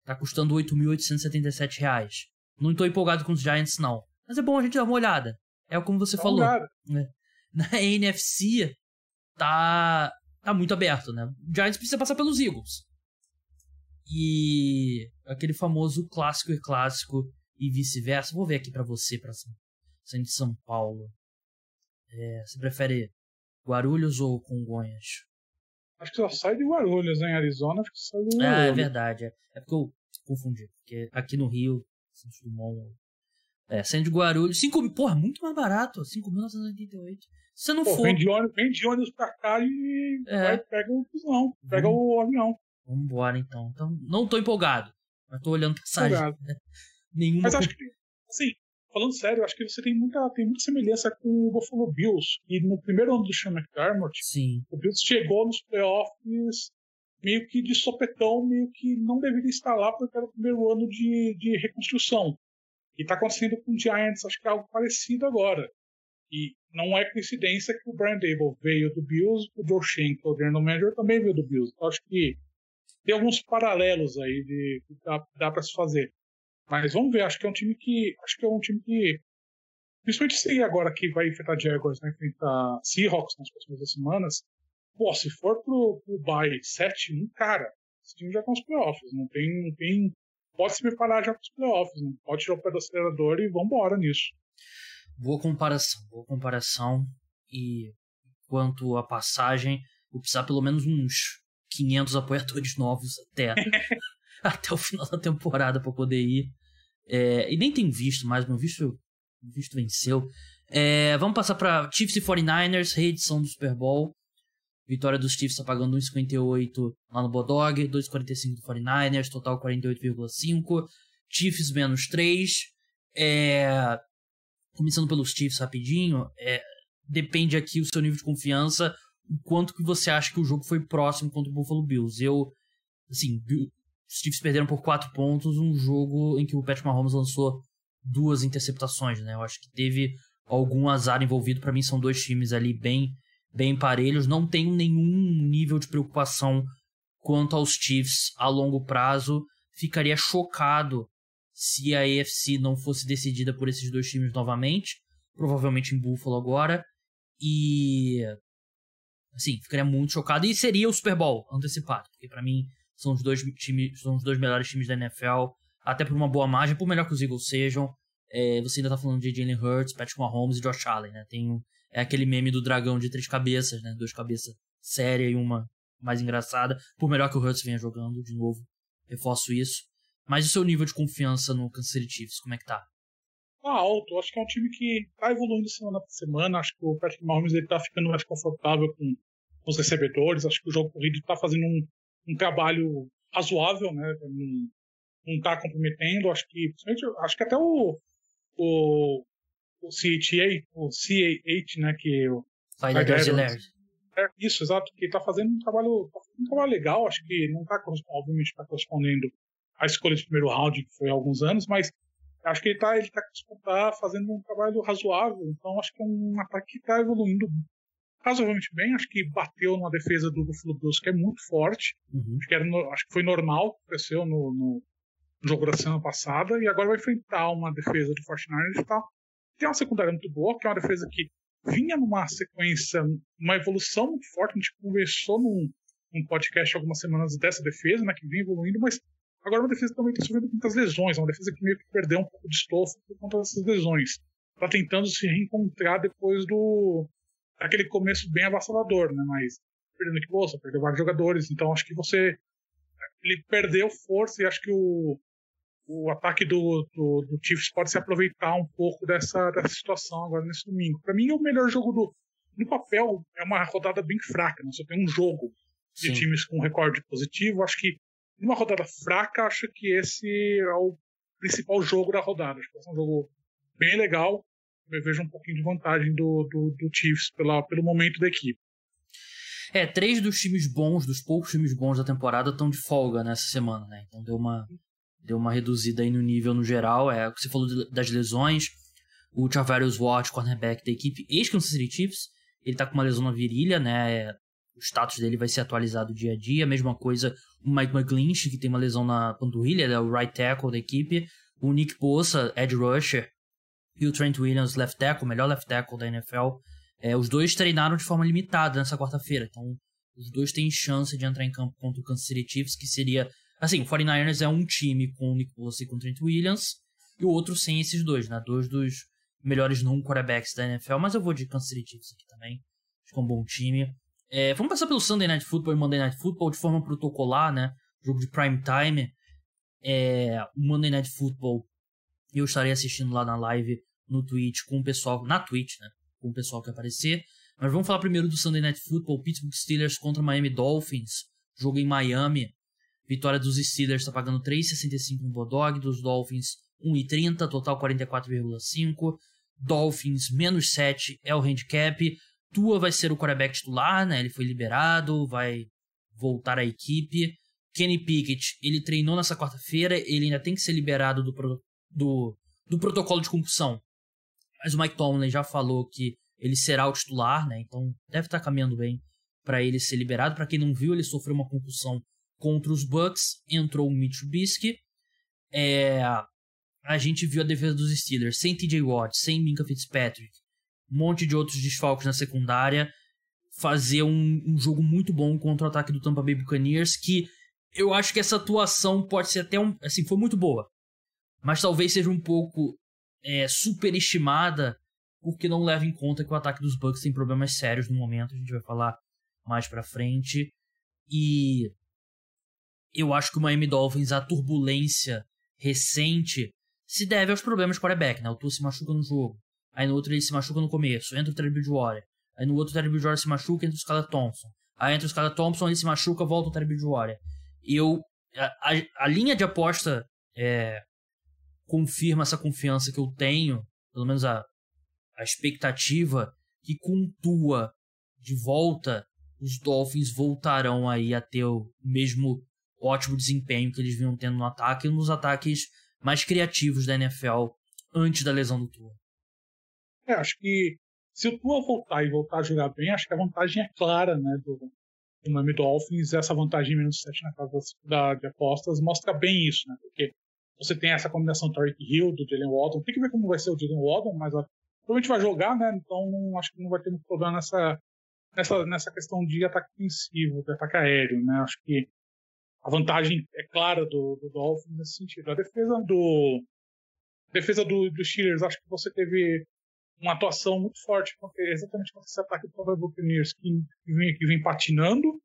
Tá custando 8.877 reais. Não tô empolgado com os Giants, não. Mas é bom a gente dar uma olhada. É como você Dá falou. Né? Na NFC, tá, tá muito aberto, né? O Giants precisa passar pelos Eagles. E aquele famoso clássico e clássico e vice-versa. Vou ver aqui para você, pra sendo de São Paulo. É, você prefere Guarulhos ou Congonhas? Acho que só sai de Guarulhos, em Arizona, acho que sai de Guarulhos. Ah, é verdade. É, é porque eu confundi. Porque aqui no Rio, Santos Dumont. É, saindo de Guarulhos. 5 mil. Porra, muito mais barato. 5.988. Se você não Pô, for. Vem de, ônibus, vem de ônibus pra cá e é. vai, pega o busão. Pega o avião. Vambora então. Então, não tô empolgado. Mas tô olhando passagem. Né? Nenhuma. Mas acho que, assim, falando sério, acho que você tem muita, tem muita semelhança com o Buffalo Bills. E no primeiro ano do Sean McDermott, Sim. o Bills chegou nos playoffs meio que de sopetão, meio que não deveria estar lá porque era o primeiro ano de, de reconstrução. E está acontecendo com o Giants, acho que é algo parecido agora. E não é coincidência que o Brian Dable veio do Bills, o Joe Shank, o general manager, também veio do Bills. Então, acho que tem alguns paralelos aí de que dá, dá para se fazer. Mas vamos ver, acho que é um time que. Acho que é um time que. Principalmente se agora que vai enfrentar Jaguars, né? Enfrentar Seahawks nas próximas semanas. Pô, se for pro, pro bye 7-1, cara, esse time já tá nos playoffs. Não tem, não tem. Pode se preparar já para os playoffs. Né? Pode tirar o pé do acelerador e vambora nisso. Boa comparação, boa comparação. E quanto à passagem, vou precisar pelo menos uns 500 apoiadores novos até, até o final da temporada para poder ir. É, e nem tem visto mais, meu visto, visto venceu. É, vamos passar para Chiefs e 49ers, reedição do Super Bowl. Vitória dos Chiefs tá pagando 1,58 lá no Bodog, 2,45 do 49ers, total 48,5. Chiefs menos 3. É, começando pelos Chiefs rapidinho, é, depende aqui o seu nível de confiança, o quanto que você acha que o jogo foi próximo contra o Buffalo Bills. Eu, assim, os Chiefs perderam por 4 pontos, um jogo em que o Patrick Mahomes lançou duas interceptações, né? Eu acho que teve algum azar envolvido. Para mim, são dois times ali bem, bem parelhos. Não tenho nenhum nível de preocupação quanto aos Chiefs a longo prazo. Ficaria chocado se a AFC não fosse decidida por esses dois times novamente, provavelmente em Buffalo agora, e assim, ficaria muito chocado e seria o Super Bowl antecipado, porque para mim são os dois times, são os dois melhores times da NFL, até por uma boa margem, por melhor que os Eagles sejam. É, você ainda tá falando de Jalen Hurts, Patrick Mahomes e Josh Allen, né? Tem é aquele meme do dragão de três cabeças, né? Duas cabeças séria e uma mais engraçada, por melhor que o Hurts venha jogando, de novo, reforço isso. Mas o seu nível de confiança no Kansas City Chiefs, como é que tá? Tá alto, acho que é um time que tá evoluindo semana por semana, acho que o Patrick Mahomes ele tá ficando mais confortável com os recebedores, acho que o jogo corrido tá fazendo um, um trabalho razoável, né, não, não tá comprometendo, acho que, acho que até o, o, o CHA, o CAH, né, que o de é, isso, exato, que tá fazendo um trabalho, tá um trabalho legal, acho que não tá, obviamente, está correspondendo à escolha de primeiro round, que foi há alguns anos, mas acho que ele tá, ele tá, tá fazendo um trabalho razoável, então acho que é um ataque que tá evoluindo razoavelmente bem, acho que bateu numa defesa do Buffalo Bills que é muito forte, uhum. acho, que era acho que foi normal, cresceu no, no, jogo da semana passada, e agora vai enfrentar uma defesa do Fortnite que tá, tem uma secundária muito boa, que é uma defesa que vinha numa sequência, uma evolução muito forte. A gente conversou num, num podcast algumas semanas dessa defesa, né, que vinha evoluindo, mas agora uma defesa também está sofrendo muitas lesões, é uma defesa que meio que perdeu um pouco de estofo por conta dessas lesões. Está tentando se reencontrar depois do aquele começo bem avassalador, né, mas perdendo Nick Bosa, perdeu vários jogadores, então acho que você ele perdeu força e acho que o o ataque do, do, do, Chiefs pode se aproveitar um pouco dessa, dessa situação agora nesse domingo. Para mim, é o melhor jogo do. No papel, é uma rodada bem fraca? Né? Você tem um jogo de Sim. times com recorde positivo. Acho que numa rodada fraca, acho que esse é o principal jogo da rodada. Acho que vai ser um jogo bem legal. Eu vejo um pouquinho de vantagem do, do, do Chiefs pela, pelo momento da equipe. É, três dos times bons, dos poucos times bons da temporada, estão de folga nessa semana, né? Então deu uma, deu uma reduzida aí no nível no geral. É você falou das lesões. O Charvarius Ward, cornerback da equipe ex-Kansas City Chiefs, ele tá com uma lesão na virilha, né? O status dele vai ser atualizado dia a dia. Mesma coisa o Mike McGlinch, que tem uma lesão na panturrilha, é o right tackle da equipe. O Nick Bosa, edge rusher. E o Trent Williams, left tackle, melhor left tackle da NFL. É, os dois treinaram de forma limitada nessa quarta-feira. Então, os dois têm chance de entrar em campo contra o Kansas City Chiefs, que seria Assim, o 49ers é um time com o Nick Bosa e com o Trent Williams, e o outro sem esses dois, né? Dois dos melhores não quarterbacks da NFL, mas eu vou de Kansas City Chiefs aqui também. Acho que é um bom time. É, vamos passar pelo Sunday Night Football e Monday Night Football de forma protocolar, né? Jogo de prime time. É, o Monday Night Football eu estarei assistindo lá na live no Twitch com o pessoal, na Twitch, né? Com o pessoal que aparecer. Mas vamos falar primeiro do Sunday Night Football, Pittsburgh Steelers contra Miami Dolphins. Jogo em Miami. Vitória dos Steelers está pagando 3,65 no Bodog, dos Dolphins 1,30, total 44,5. Dolphins menos 7 é o handicap. Tua vai ser o quarterback titular, né? Ele foi liberado, vai voltar à equipe. Kenny Pickett, ele treinou nessa quarta-feira, ele ainda tem que ser liberado do, do, do protocolo de concussão. Mas o Mike Tomlin já falou que ele será o titular, né? Então deve estar caminhando bem para ele ser liberado. Para quem não viu, ele sofreu uma concussão Contra os Bucks entrou o Mitch Trubisky. É, a gente viu a defesa dos Steelers sem TJ Watt, sem Minka Fitzpatrick, um monte de outros desfalques na secundária, fazer um, um, jogo muito bom contra o ataque do Tampa Bay Buccaneers, que eu acho que essa atuação pode ser até um, assim, foi muito boa, mas talvez seja um pouco é, superestimada, porque não leva em conta que o ataque dos Bucks tem problemas sérios no momento, a gente vai falar mais pra frente, e eu acho que o Miami Dolphins, a turbulência recente, se deve aos problemas de quarterback, né? O Tua se machuca no jogo, aí no outro ele se machuca no começo, entra o Terry Bridgewater, aí no outro o Terry Bridgewater se machuca, entra o Scarlett Thompson, aí entra o Scarlett Thompson, ele se machuca, volta o Terry Bridgewater. Eu, a, a, a linha de aposta é, confirma essa confiança que eu tenho, pelo menos a, a expectativa, que com Tua de volta, os Dolphins voltarão aí a ter o mesmo ótimo desempenho que eles vinham tendo no ataque e nos ataques mais criativos da NFL antes da lesão do Tua. É, acho que se o Tua voltar e voltar a jogar bem, acho que a vantagem é clara, né, do, do Miami Dolphins. Essa vantagem menos 7 na casa da, de apostas mostra bem isso, né, porque você tem essa combinação do Hill, do Jalen Waddle. Tem que ver como vai ser o Jalen Waddle, mas provavelmente vai jogar, né, então acho que não vai ter muito problema nessa, nessa, nessa questão de ataque ofensivo, de ataque aéreo, né. Acho que a vantagem é clara do, do Dolphins nesse sentido. A defesa do defesa do, do Steelers, acho que você teve uma atuação muito forte exatamente contra esse ataque do Buccaneers que, vem, que vem patinando.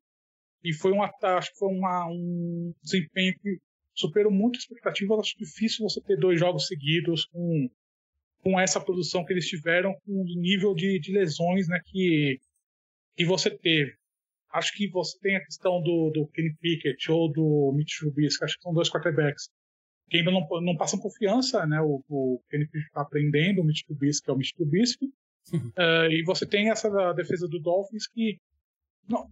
E foi um acho que foi uma, um desempenho que superou muito expectativas. Acho difícil você ter dois jogos seguidos com, com essa produção que eles tiveram, com o nível de, de lesões né, que, que você teve. Acho que você tem a questão do, do Kenny Pickett ou do Mitch Trubisky, acho que são dois quarterbacks que ainda não, não passam confiança, né? O, o Kenny está aprendendo, o Mitch Trubisky é o Mitch Trubisky. Uhum. Uh, e você tem essa defesa do Dolphins que não,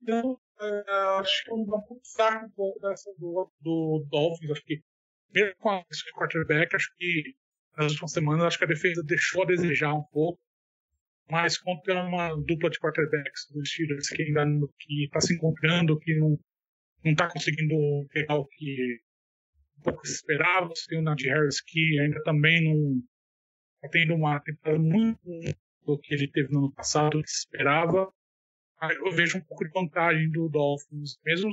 então, uh, acho que é um pouco fraco dessa do, do Dolphins. Acho que, mesmo com a quarterback, acho que nas últimas semanas, acho que a defesa deixou a desejar um pouco mas contra uma dupla de quarterbacks dos Steelers que ainda está se encontrando, que não não está conseguindo pegar o que um pouco se esperava. Você tem o Najee Harris que ainda também não está tendo uma temporada muito do que ele teve no ano passado, que se esperava. Eu vejo um pouco de vantagem do Dolphins, mesmo,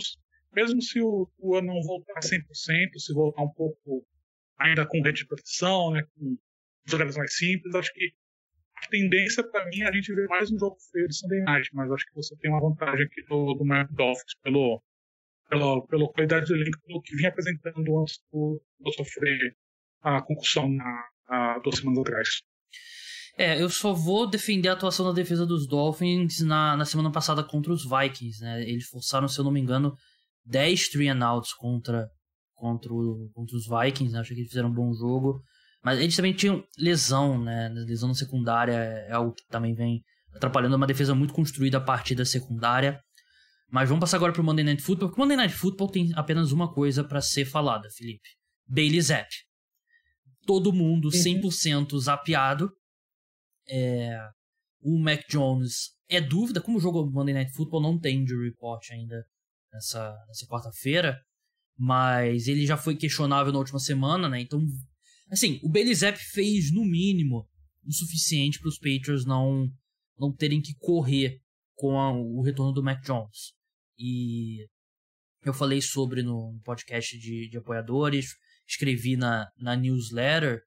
mesmo se o, ano não voltar 100%, se voltar um pouco ainda com rede de proteção, né, com jogadas mais simples, acho que a tendência para mim é a gente ver mais um jogo feio de Sunday Night, mas acho que você tem uma vantagem aqui do, do Miami Dolphins pelo, pela, pela qualidade do elenco, pelo que vinha apresentando antes do, do sofrer a concussão na, há duas semanas atrás. É, eu só vou defender a atuação da defesa dos Dolphins na, na semana passada contra os Vikings, né? Eles forçaram, se eu não me engano, 10 three and outs contra, contra, o, contra os Vikings, né? Acho que eles fizeram um bom jogo. Mas eles também tinham lesão, né? Lesão na secundária é algo que também vem atrapalhando uma defesa muito construída a partir da secundária. Mas vamos passar agora pro Monday Night Football, porque o Monday Night Football tem apenas uma coisa para ser falada, Felipe. Bailey Zapp. Todo mundo 100% uhum. zapeado. É... O Mac Jones é dúvida, como o jogo Monday Night Football não tem injury report ainda nessa, nessa quarta-feira, mas ele já foi questionável na última semana, né? Então Assim, o Bailey Zapp fez, no mínimo, o suficiente para os Patriots não, não terem que correr com a, o retorno do Mac Jones. E eu falei sobre no podcast de, de apoiadores, escrevi na, na newsletter.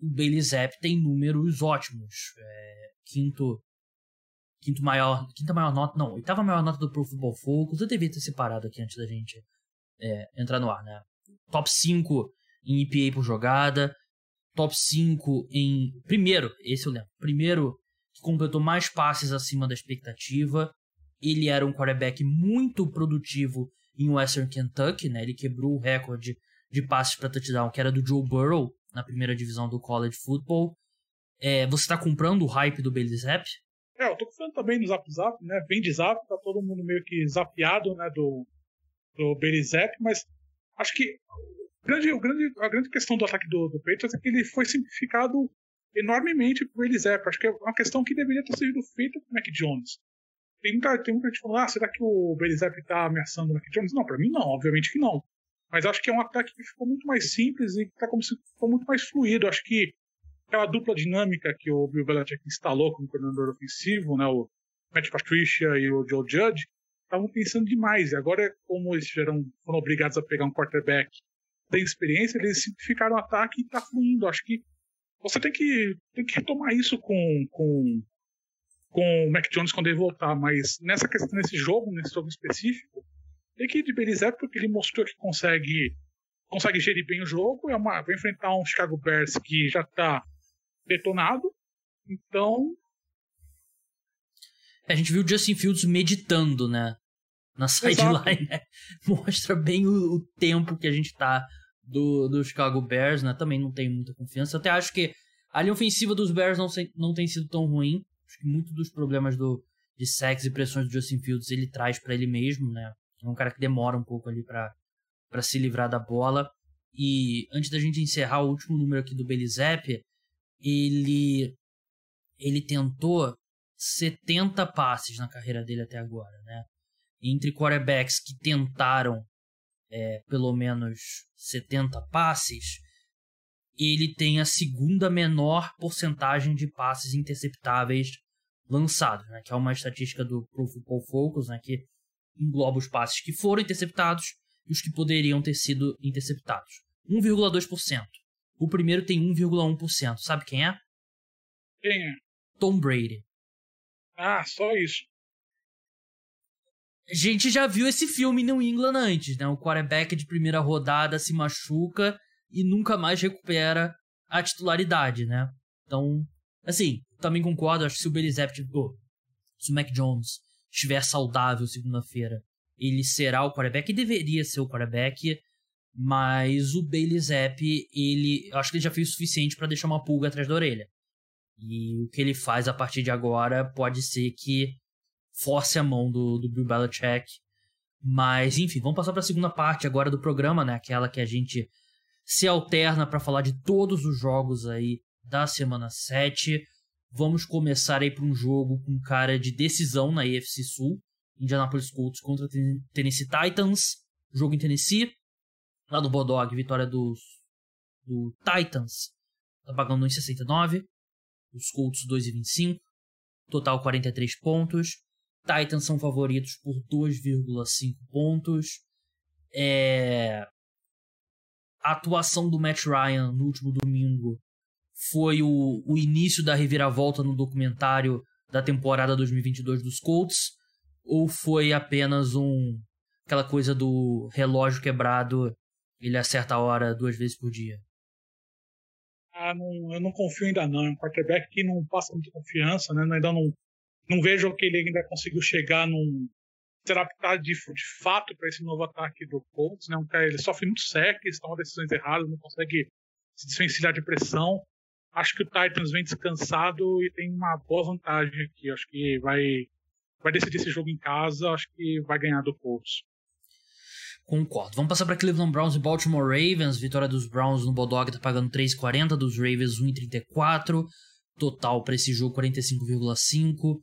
O Bailey Zapp tem números ótimos. É, quinto quinto maior, quinta maior nota, não, oitava maior nota do Pro Football Focus. Eu devia ter separado aqui antes da gente é, entrar no ar, né? Top 5 em EPA por jogada, top 5 em. Primeiro, esse eu lembro. Primeiro, que completou mais passes acima da expectativa. Ele era um quarterback muito produtivo em Western Kentucky, né? Ele quebrou o recorde de passes para touchdown, que era do Joe Burrow na primeira divisão do college football. É, você está comprando o hype do Bailey Zapp? É, eu tô comprando também no Zap Zap, né? Vem de Zap, tá todo mundo meio que zapeado, né, do, do Bailey Zapp, mas acho que grande, o grande, a grande questão do ataque do, do Patriots é que ele foi simplificado enormemente por eles é. Acho que é uma questão que deveria ter sido feita o Mac Jones. Tem muita, tem muita gente falando, ah, será que o Belizep está ameaçando o Mac Jones? Não, para mim não, obviamente que não. Mas acho que é um ataque que ficou muito mais simples e tá como se ficou muito mais fluido. Acho que aquela dupla dinâmica que o Bill Belichick instalou como coordenador ofensivo, né, o Matt Patricia e o Joe Judge, estavam pensando demais. E agora, como eles foram obrigados a pegar um quarterback tem experiência, eles simplificaram o ataque e está fluindo. Acho que você tem que, tem que retomar isso com, com, com o Mac Jones quando ele voltar, mas nessa questão, nesse jogo, nesse jogo específico, tem que de porque ele mostrou que consegue consegue gerir bem o jogo, é uma, vai enfrentar um Chicago Bears que já está detonado, então... A gente viu o Justin Fields meditando, né? Na sideline, né? Mostra bem o, o tempo que a gente tá do, do Chicago Bears, né? Também não tenho muita confiança. Até acho que a linha ofensiva dos Bears não, se, não tem sido tão ruim. Acho que muitos dos problemas do, de sacks e pressões do Justin Fields ele traz para ele mesmo, né? É um cara que demora um pouco ali para se livrar da bola. E antes da gente encerrar o último número aqui do Belizep, ele ele tentou 70 passes na carreira dele até agora, né? Entre quarterbacks que tentaram é, pelo menos 70 passes, ele tem a segunda menor porcentagem de passes interceptáveis lançados, né, que é uma estatística do Pro Football Focus, né, que engloba os passes que foram interceptados e os que poderiam ter sido interceptados. 1,2%. O primeiro tem 1,1%. Sabe quem é? Quem é? Tom Brady. Ah, só isso. A gente já viu esse filme no England antes, né? O quarterback de primeira rodada se machuca e nunca mais recupera a titularidade, né? Então, assim, também concordo, acho que se o Zapp, tipo, se o Mac Jones estiver saudável segunda-feira, ele será o quarterback e deveria ser o quarterback, mas o Bailey ele, acho que ele já fez o suficiente para deixar uma pulga atrás da orelha. E o que ele faz a partir de agora pode ser que force a mão do, do Bill Belichick. Mas, enfim, vamos passar para a segunda parte agora do programa, né? Aquela que a gente se alterna para falar de todos os jogos aí da semana 7. Vamos começar aí para um jogo com cara de decisão na AFC Sul. Indianapolis Colts contra Tennessee Titans. Jogo em Tennessee. Lá no Bodog, vitória dos, do Titans. Tá pagando 1,69. Os Colts 2,25. Total 43 pontos. Titans são favoritos por 2,5 pontos. É... A atuação do Matt Ryan no último domingo foi o, o início da reviravolta no documentário da temporada 2022 dos Colts? Ou foi apenas um aquela coisa do relógio quebrado, ele acerta a hora duas vezes por dia? Ah, não, eu não confio ainda não. É um quarterback que não passa muita confiança, né? Ainda não, não vejo que ele ainda conseguiu chegar num ser adaptado de, de fato para esse novo ataque do Colts, né? Um ele sofre muito secs, toma decisões erradas, não consegue se desvencilhar de pressão. Acho que o Titans vem descansado e tem uma boa vantagem aqui. Acho que vai, vai decidir esse jogo em casa. Acho que vai ganhar do Colts. Concordo. Vamos passar para Cleveland Browns e Baltimore Ravens. Vitória dos Browns no Bodog tá pagando 3,40, dos Ravens 1,34. Total para esse jogo 45,5.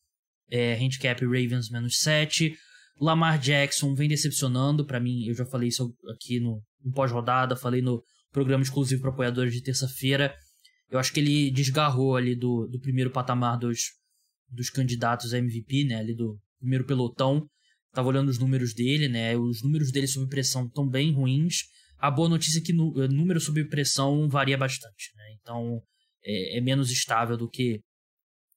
É, handicap Ravens menos 7. Lamar Jackson vem decepcionando. para mim, eu já falei isso aqui no, no pós-rodada, falei no programa exclusivo para apoiadores de terça-feira. Eu acho que ele desgarrou ali do, do primeiro patamar dos, dos candidatos a MVP, né? Ali do primeiro pelotão. Tava olhando os números dele, né? Os números dele sob pressão estão bem ruins. A boa notícia é que o eh, número sob pressão varia bastante, né? Então é, é menos estável do que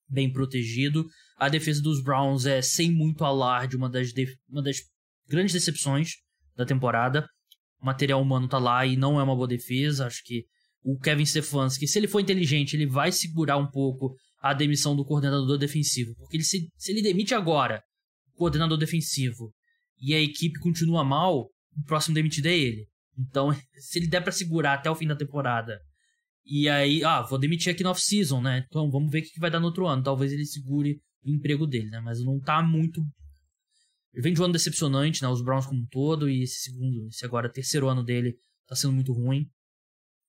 bem protegido. A defesa dos Browns é, sem muito alarde, uma das, uma das grandes decepções da temporada. O material humano tá lá e não é uma boa defesa. Acho que o Kevin Stefanski, se ele for inteligente, ele vai segurar um pouco a demissão do coordenador defensivo. Porque ele se, se ele demite agora o coordenador defensivo e a equipe continua mal, o próximo demitido é ele. Então, se ele der para segurar até o fim da temporada, e aí, ah, vou demitir aqui no off-season, né? Então vamos ver o que vai dar no outro ano. Talvez ele segure o emprego dele, né? Mas não tá muito. Ele vem de um ano decepcionante, né? Os Browns como um todo, e esse segundo, esse agora terceiro ano dele tá sendo muito ruim.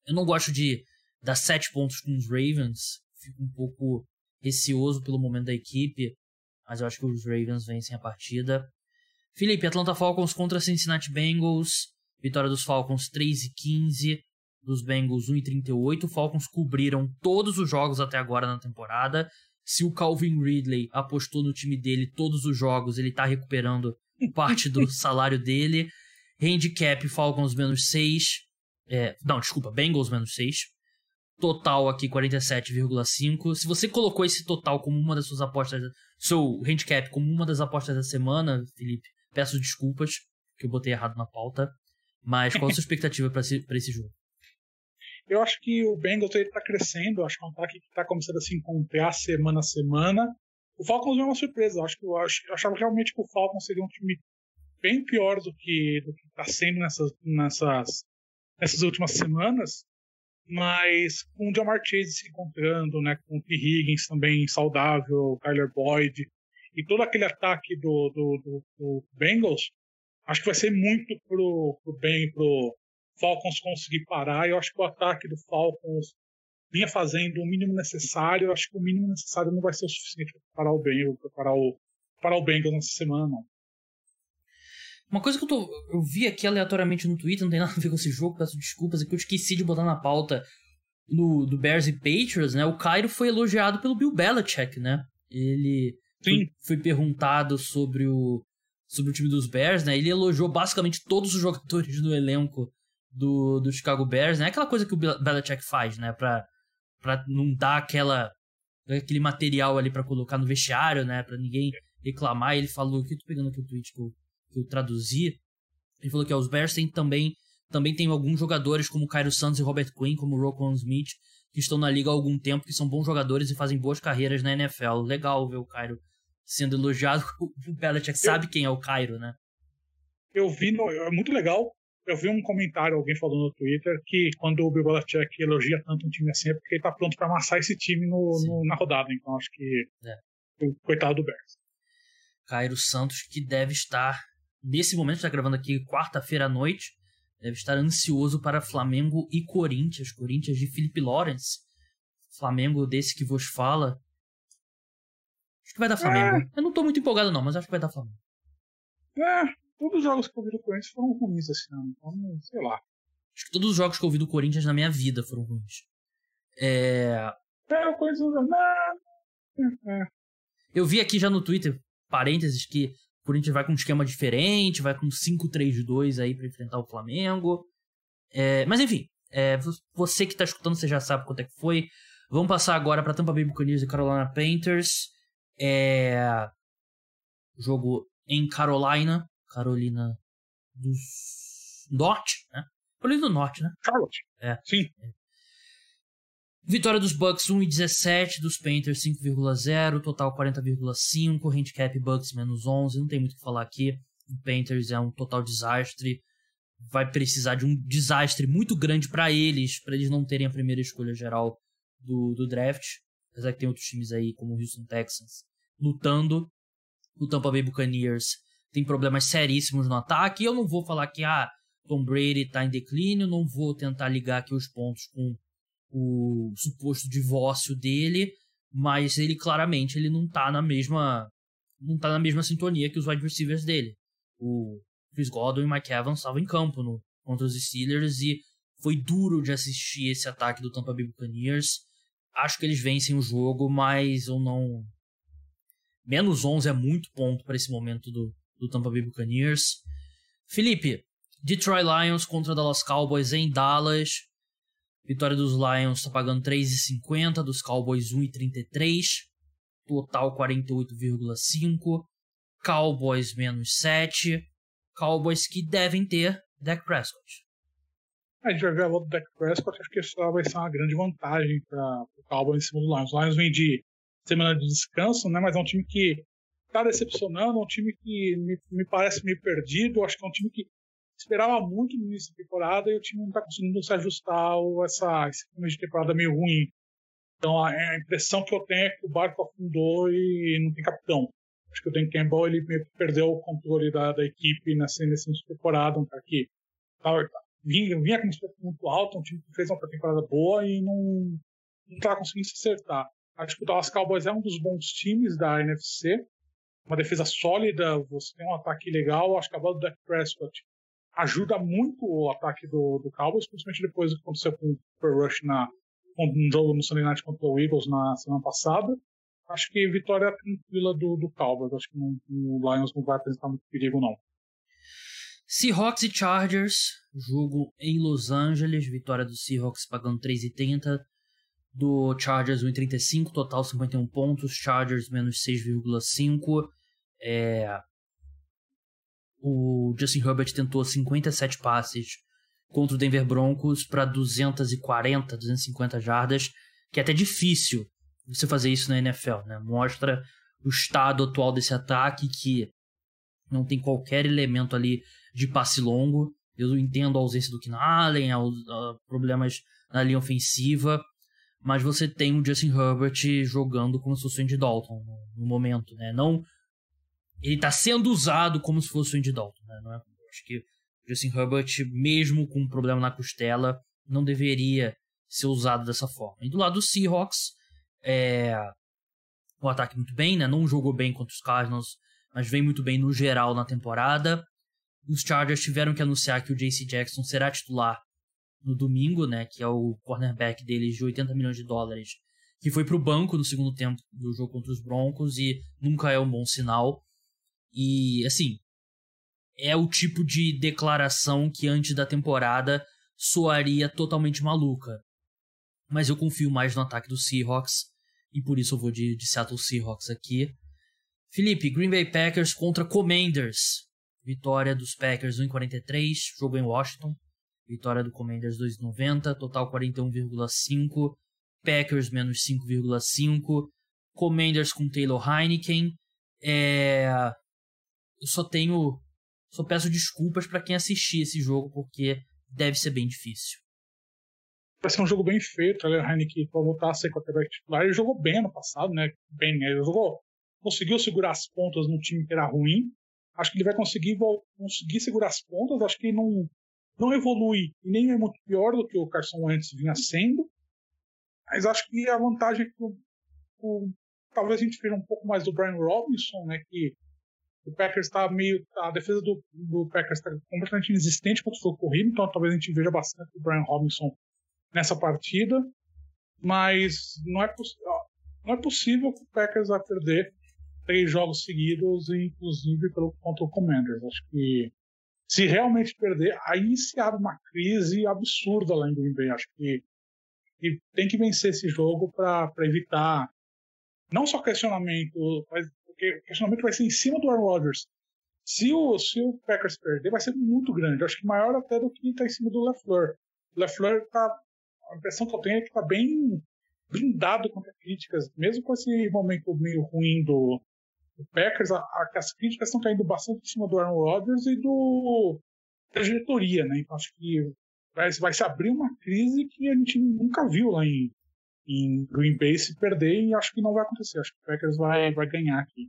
Eu não gosto de dar sete pontos com os Ravens. Fico um pouco receoso pelo momento da equipe. Mas eu acho que os Ravens vencem a partida. Felipe, Atlanta Falcons contra Cincinnati Bengals. Vitória dos Falcons 3 e 15. Dos Bengals 1 e 38. Falcons cobriram todos os jogos até agora na temporada. Se o Calvin Ridley apostou no time dele todos os jogos, ele tá recuperando parte do salário dele. Handicap Falcons menos 6. É, não, desculpa, Bengals menos 6. Total aqui 47,5. Se você colocou esse total como uma das suas apostas, seu handicap como uma das apostas da semana, Felipe, peço desculpas que eu botei errado na pauta. Mas qual a sua expectativa para esse, esse jogo? Eu acho que o Bengals está crescendo, acho que é um ataque que está começando a se encontrar semana a semana. O Falcons é uma surpresa, eu acho que eu, acho, eu achava realmente que o Falcons seria um time bem pior do que do está sendo nessas, nessas nessas últimas semanas, mas com o Jamar Chase se encontrando, né, com o T. Higgins também saudável, o Tyler Boyd, e todo aquele ataque do, do, do, do Bengals, acho que vai ser muito pro, pro bem pro Falcons conseguir parar. Eu acho que o ataque do Falcons vinha fazendo o mínimo necessário. Eu acho que o mínimo necessário não vai ser o suficiente para parar o Bengals, para parar o, parar o Bengals nessa semana, não. Uma coisa que eu, tô, eu vi aqui aleatoriamente no Twitter, não tem nada a ver com esse jogo, peço desculpas, é que eu esqueci de botar na pauta no, do Bears e Patriots, né? O Cairo foi elogiado pelo Bill Belichick, né? Ele foi, foi, perguntado sobre o, sobre o time dos Bears, né? Ele elogiou basicamente todos os jogadores do elenco do, do Chicago Bears, né? Aquela coisa que o Belichick faz, né? Pra, pra não dar aquela aquele material ali para colocar no vestiário, né? Pra ninguém reclamar. Ele falou, aqui eu tô pegando aqui o tweet que eu que eu traduzi, ele falou que ó, os Bears têm também, também tem alguns jogadores como Cairo Santos e Robert Quinn, como Rocco Smith, que estão na liga há algum tempo, que são bons jogadores e fazem boas carreiras na NFL. Legal ver o Cairo sendo elogiado. O Belichick sabe quem é o Cairo, né? Eu vi, no, é muito legal. Eu vi um comentário, alguém falou no Twitter, que quando o Bill Belichick elogia tanto um time assim é porque ele tá pronto para amassar esse time no, no, na rodada. Então acho que. É. O coitado do Bears. Cairo Santos, que deve estar, nesse momento, está gravando aqui quarta-feira à noite, deve estar ansioso para Flamengo e Corinthians. Corinthians de Felipe Lawrence. Flamengo desse que vos fala. Acho que vai dar Flamengo. É. Eu não tô muito empolgado, não, mas acho que vai dar Flamengo. É, todos os jogos que eu vi do Corinthians foram ruins esse ano. Então, sei lá. Acho que todos os jogos que eu vi do Corinthians na minha vida foram ruins. É. É, o Corinthians. É, é. Eu vi aqui já no Twitter, parênteses, que o Corinthians vai com um esquema diferente, vai com 5-3-2 aí para enfrentar o Flamengo. É, mas enfim, é, você que tá escutando, você já sabe quanto é que foi. Vamos passar agora para Tampa Bay Buccaneers e Carolina Panthers. É, jogo em Carolina, Carolina do Norte, né? Carolina do Norte, né? Charlotte. É. Sim. É. Vitória dos Bucks 1,17, dos Panthers 5,0, total 40,5, handicap Bucks menos 11, não tem muito o que falar aqui. O Panthers é um total desastre, vai precisar de um desastre muito grande para eles, para eles não terem a primeira escolha geral do, do draft, apesar que tem outros times aí como o Houston Texans lutando. O Tampa Bay Buccaneers tem problemas seríssimos no ataque. Eu não vou falar que ah, Tom Brady está em declínio, não vou tentar ligar aqui os pontos com o suposto divórcio dele, mas ele claramente ele não tá na mesma não tá na mesma sintonia que os wide receivers dele. O Chris Godwin e Mike Evans estavam em campo no, contra os Steelers e foi duro de assistir esse ataque do Tampa Bay Buccaneers. Acho que eles vencem o jogo, mas eu não menos 11 é muito ponto para esse momento do, do Tampa Bay Buccaneers. Felipe, Detroit Lions contra Dallas Cowboys em Dallas. Vitória dos Lions está pagando 3,50, dos Cowboys 1,33. Total 48,5. Cowboys menos 7. Cowboys que devem ter Dak Prescott. A gente vai ver a volta do Dak Prescott. Acho que isso vai ser uma grande vantagem para o Cowboys em cima do Lions. O Lions vem de semana de descanso, né? Mas é um time que está decepcionando, é um time que me, me parece meio perdido. Acho que é um time que esperava muito no início da temporada e o time não está conseguindo se ajustar a essa, esse começo de temporada meio ruim. Então a, a, impressão que eu tenho é que o barco afundou e não tem capitão. Acho que o Dan Campbell ele meio que perdeu o controle da, da equipe nessa, nessa temporada, um cara que tava, vinha, vinha com expectativa muito alta, um time que fez uma temporada boa e não estava conseguindo se acertar. Acho que o Dallas Cowboys é um dos bons times da NFC, uma defesa sólida, você tem um ataque legal. Acho que a bola do Dak Prescott ajuda muito o ataque do, do Cowboys, principalmente depois do que aconteceu com o Super Rush na, jogo no Sunday Night contra o Eagles na semana passada. Acho que vitória tranquila do, do Cowboys. Acho que no, no Lions não vai apresentar muito perigo, não. Seahawks e Chargers, jogo em Los Angeles, vitória do Seahawks pagando 3,30, do Chargers 1,35, total 51 pontos, Chargers menos 6,5. É, o Justin Herbert tentou 57 passes contra o Denver Broncos para 240, 250 jardas, que é até difícil você fazer isso na NFL, né? Mostra o estado atual desse ataque que não tem qualquer elemento ali de passe longo. Eu entendo a ausência do Keenan Allen, problemas na linha ofensiva, mas você tem o Justin Herbert jogando como se fosse o Andy Dalton no momento, né? Não ele está sendo usado como se fosse o Andy Dalton, né? Não é? Acho que o Justin Herbert, mesmo com um problema na costela, não deveria ser usado dessa forma. E do lado do Seahawks, é... o ataque muito bem, né? Não jogou bem contra os Cardinals, mas vem muito bem no geral na temporada. Os Chargers tiveram que anunciar que o JC Jackson será titular no domingo, né? Que é o cornerback deles de 80 milhões de dólares, que foi para o banco no segundo tempo do jogo contra os Broncos e nunca é um bom sinal. E, assim, é o tipo de declaração que antes da temporada soaria totalmente maluca. Mas eu confio mais no ataque do Seahawks e por isso eu vou de, de Seattle Seahawks aqui. Felipe, Green Bay Packers contra Commanders. Vitória dos Packers 1,43, jogo em Washington. Vitória do Commanders 2,90, total 41,5. Packers menos 5,5. Commanders com Taylor Heineken. É... Eu só tenho. Só peço desculpas para quem assistir esse jogo, porque deve ser bem difícil. Vai ser um jogo bem feito, Taylor Heineken para voltar a ser quarterback titular. Ele jogou bem no passado, né? Bem, né? Ele jogou, conseguiu segurar as pontas no time que era ruim. Acho que ele vai conseguir, conseguir segurar as pontas. Acho que não, não evolui e nem é muito pior do que o Carson Wentz vinha sendo. Mas acho que a vantagem é que o, o, talvez a gente veja um pouco mais do Brian Robinson, né? Que o Packers está meio. A defesa do, do Packers está completamente inexistente contra o jogo corrido, então talvez a gente veja bastante o Brian Robinson nessa partida. Mas não é, não é possível que o Packers vai perder três jogos seguidos, inclusive pelo, contra o Commanders. Acho que se realmente perder, aí se abre uma crise absurda lá em Green Bay. Acho que, que tem que vencer esse jogo para evitar não só questionamento, mas o questionamento vai ser em cima do Aaron Rodgers. Se o, se o Packers perder, vai ser muito grande. Acho que maior até do que está em cima do LeFleur. O LeFleur tá. A impressão que eu tenho é que está bem blindado contra críticas, mesmo com esse momento meio ruim do, do Packers, a, a, as críticas estão caindo bastante em cima do Aaron Rodgers e do da diretoria, né? Então acho que vai, vai se abrir uma crise que a gente nunca viu lá em, em Green Bay se perder e acho que não vai acontecer. Acho que o Packers vai, vai ganhar aqui.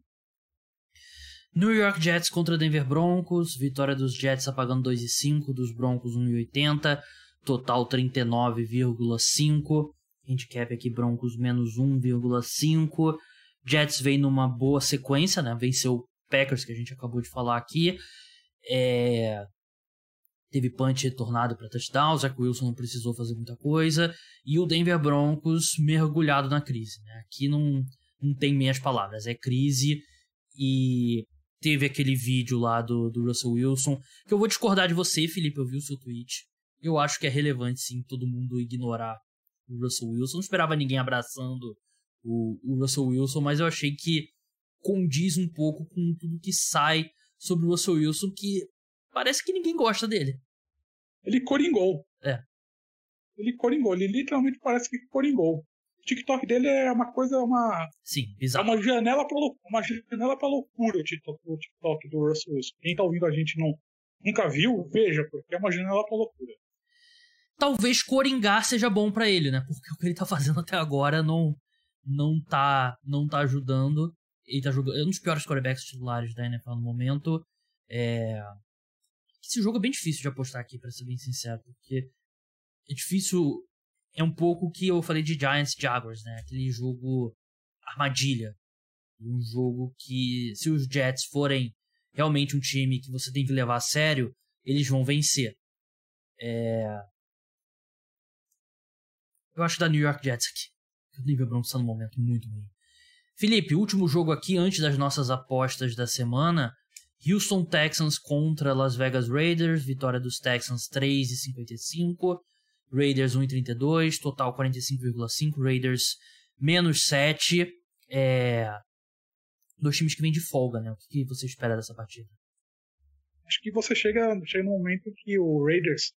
New York Jets contra Denver Broncos, vitória dos Jets apagando 2,5, dos Broncos 1,80, total 39,5, handicap aqui Broncos menos 1,5. Jets vem numa boa sequência, né? Venceu Packers, que a gente acabou de falar aqui. É... Teve punch retornado para touchdown, Zach Wilson não precisou fazer muita coisa. E o Denver Broncos mergulhado na crise. Né? Aqui não, não tem meias palavras, é crise. E teve aquele vídeo lá do, do Russell Wilson, que eu vou discordar de você, Felipe, eu vi o seu tweet. Eu acho que é relevante sim todo mundo ignorar o Russell Wilson. Não esperava ninguém abraçando o, o Russell Wilson, mas eu achei que condiz um pouco com tudo que sai sobre o Russell Wilson, que parece que ninguém gosta dele. Ele coringou. É. Ele coringou, ele literalmente parece que coringou. O TikTok dele é uma coisa, uma. Sim, bizarro. É uma janela pra, uma janela pra loucura o TikTok, o TikTok do Russell Wilson. Quem tá ouvindo a gente não, nunca viu, veja, porque é uma janela pra loucura. Talvez coringar seja bom para ele, né? Porque o que ele tá fazendo até agora não, não tá, não tá ajudando. Ele tá jogando. É um dos piores quarterbacks titulares da NFL no momento. É... Esse jogo é bem difícil de apostar aqui, para ser bem sincero, porque é difícil. É um pouco o que eu falei de Giants Jaguars, né? Aquele jogo armadilha. Um jogo que, se os Jets forem realmente um time que você tem que levar a sério, eles vão vencer. É... Eu acho da New York Jets aqui. O Denver Broncos está num momento muito ruim. Felipe, último jogo aqui antes das nossas apostas da semana. Houston Texans contra Las Vegas Raiders. Vitória dos Texans 3,55. Raiders 1,32. Total 45,5. Raiders menos 7. É... Dois times que vêm de folga, né? O que você espera dessa partida? Acho que você chega, chega no momento que o Raiders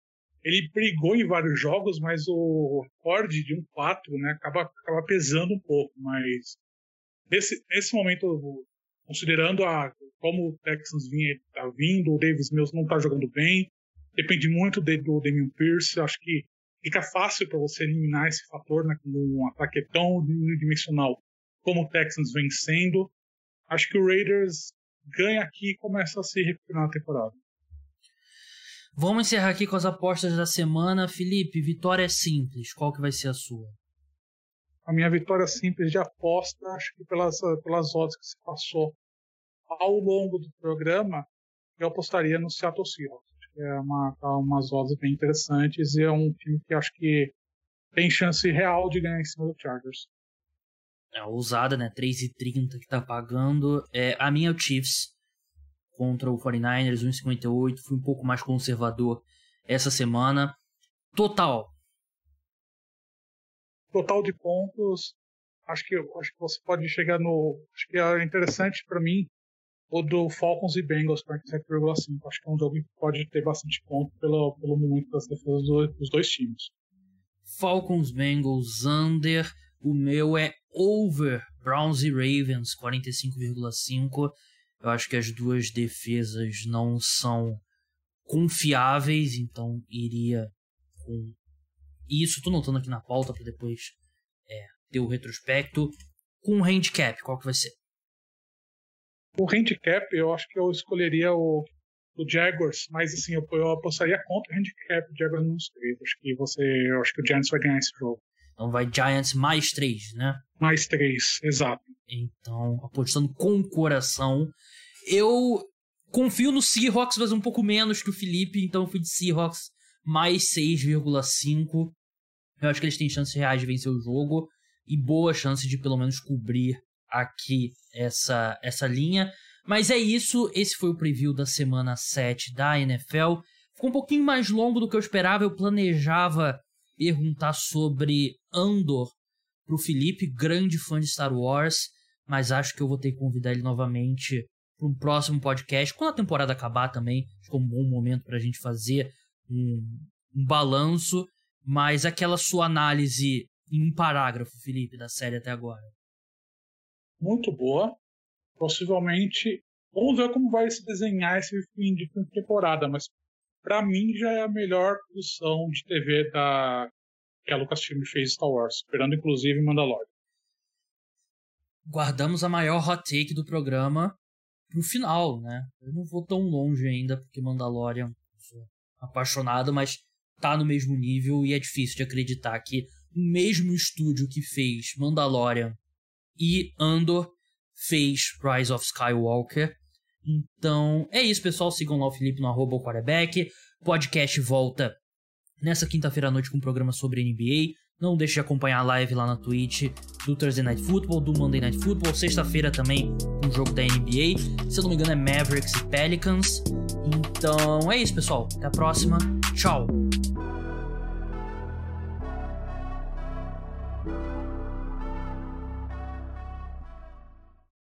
ele brigou em vários jogos, mas o recorde de um 4 né, acaba, acaba pesando um pouco. Mas nesse, nesse momento, considerando a, como o Texans vinha, tá vindo, o Davis Mills não está jogando bem, depende muito de, do Damian Pierce, acho que fica fácil para você eliminar esse fator né, um ataque tão unidimensional como o Texans vem sendo. Acho que o Raiders ganha aqui e começa a se recuperar na temporada. Vamos encerrar aqui com as apostas da semana. Felipe, vitória simples. Qual que vai ser a sua? A minha vitória simples de aposta, acho que pelas, pelas odds que se passou ao longo do programa, eu apostaria no Seattle Seahawks. Acho que é uma, tá umas odds bem interessantes e é um time que acho que tem chance real de ganhar em cima do Chargers. É ousada, né? 3,30 que tá pagando. É, a minha é o Chiefs contra o 49ers, 1,58. Fui um pouco mais conservador essa semana. Total. Total de pontos. Acho que, acho que você pode chegar no. Acho que é interessante para mim o do Falcons e Bengals 47,5. Acho que é um jogo que pode ter bastante ponto pelo, pelo momento das defesas do, dos dois times. Falcons, Bengals, under. O meu é over Browns e Ravens 45,5. Eu acho que as duas defesas não são confiáveis, então iria com isso. Tô notando aqui na pauta para depois é, ter o retrospecto. Com o handicap, qual que vai ser? O handicap, eu acho que eu escolheria o, o Jaguars, mas assim, eu, eu apostaria contra o handicap do Jaguars nos três. Acho que você. Eu acho que o Giants vai ganhar esse jogo. Então vai Giants mais três, né? Mais três, exato. Então, apostando com o coração. Eu confio no Seahawks, mas um pouco menos que o Felipe, então eu fui de Seahawks mais 6,5. Eu acho que eles têm chances reais de vencer o jogo e boa chance de pelo menos cobrir aqui essa, essa linha. Mas é isso, esse foi o preview da semana 7 da NFL. Ficou um pouquinho mais longo do que eu esperava, eu planejava perguntar sobre Andor pro Felipe, grande fã de Star Wars, mas acho que eu vou ter que convidar ele novamente para um próximo podcast, quando a temporada acabar também, que é um bom momento para a gente fazer um, um balanço, mas aquela sua análise em um parágrafo, Felipe, da série até agora muito boa. Possivelmente, vamos ver como vai se desenhar esse fim de temporada, mas para mim já é a melhor produção de TV da que a Lucasfilm fez Star Wars, esperando inclusive Mandalorian. Guardamos a maior hot take do programa pro final, né? Eu não vou tão longe ainda, porque Mandalorian sou apaixonado, mas tá no mesmo nível e é difícil de acreditar que o mesmo estúdio que fez Mandalorian e Andor fez Rise of Skywalker. Então é isso, pessoal. Sigam lá o Felipe no arroba quarterback. Podcast volta nessa quinta-feira à noite com um programa sobre NBA. Não deixe de acompanhar a live lá na Twitch do Thursday Night Football, do Monday Night Football. Sexta-feira também um jogo da NBA. Se eu não me engano é Mavericks e Pelicans. Então é isso, pessoal. Até a próxima. Tchau.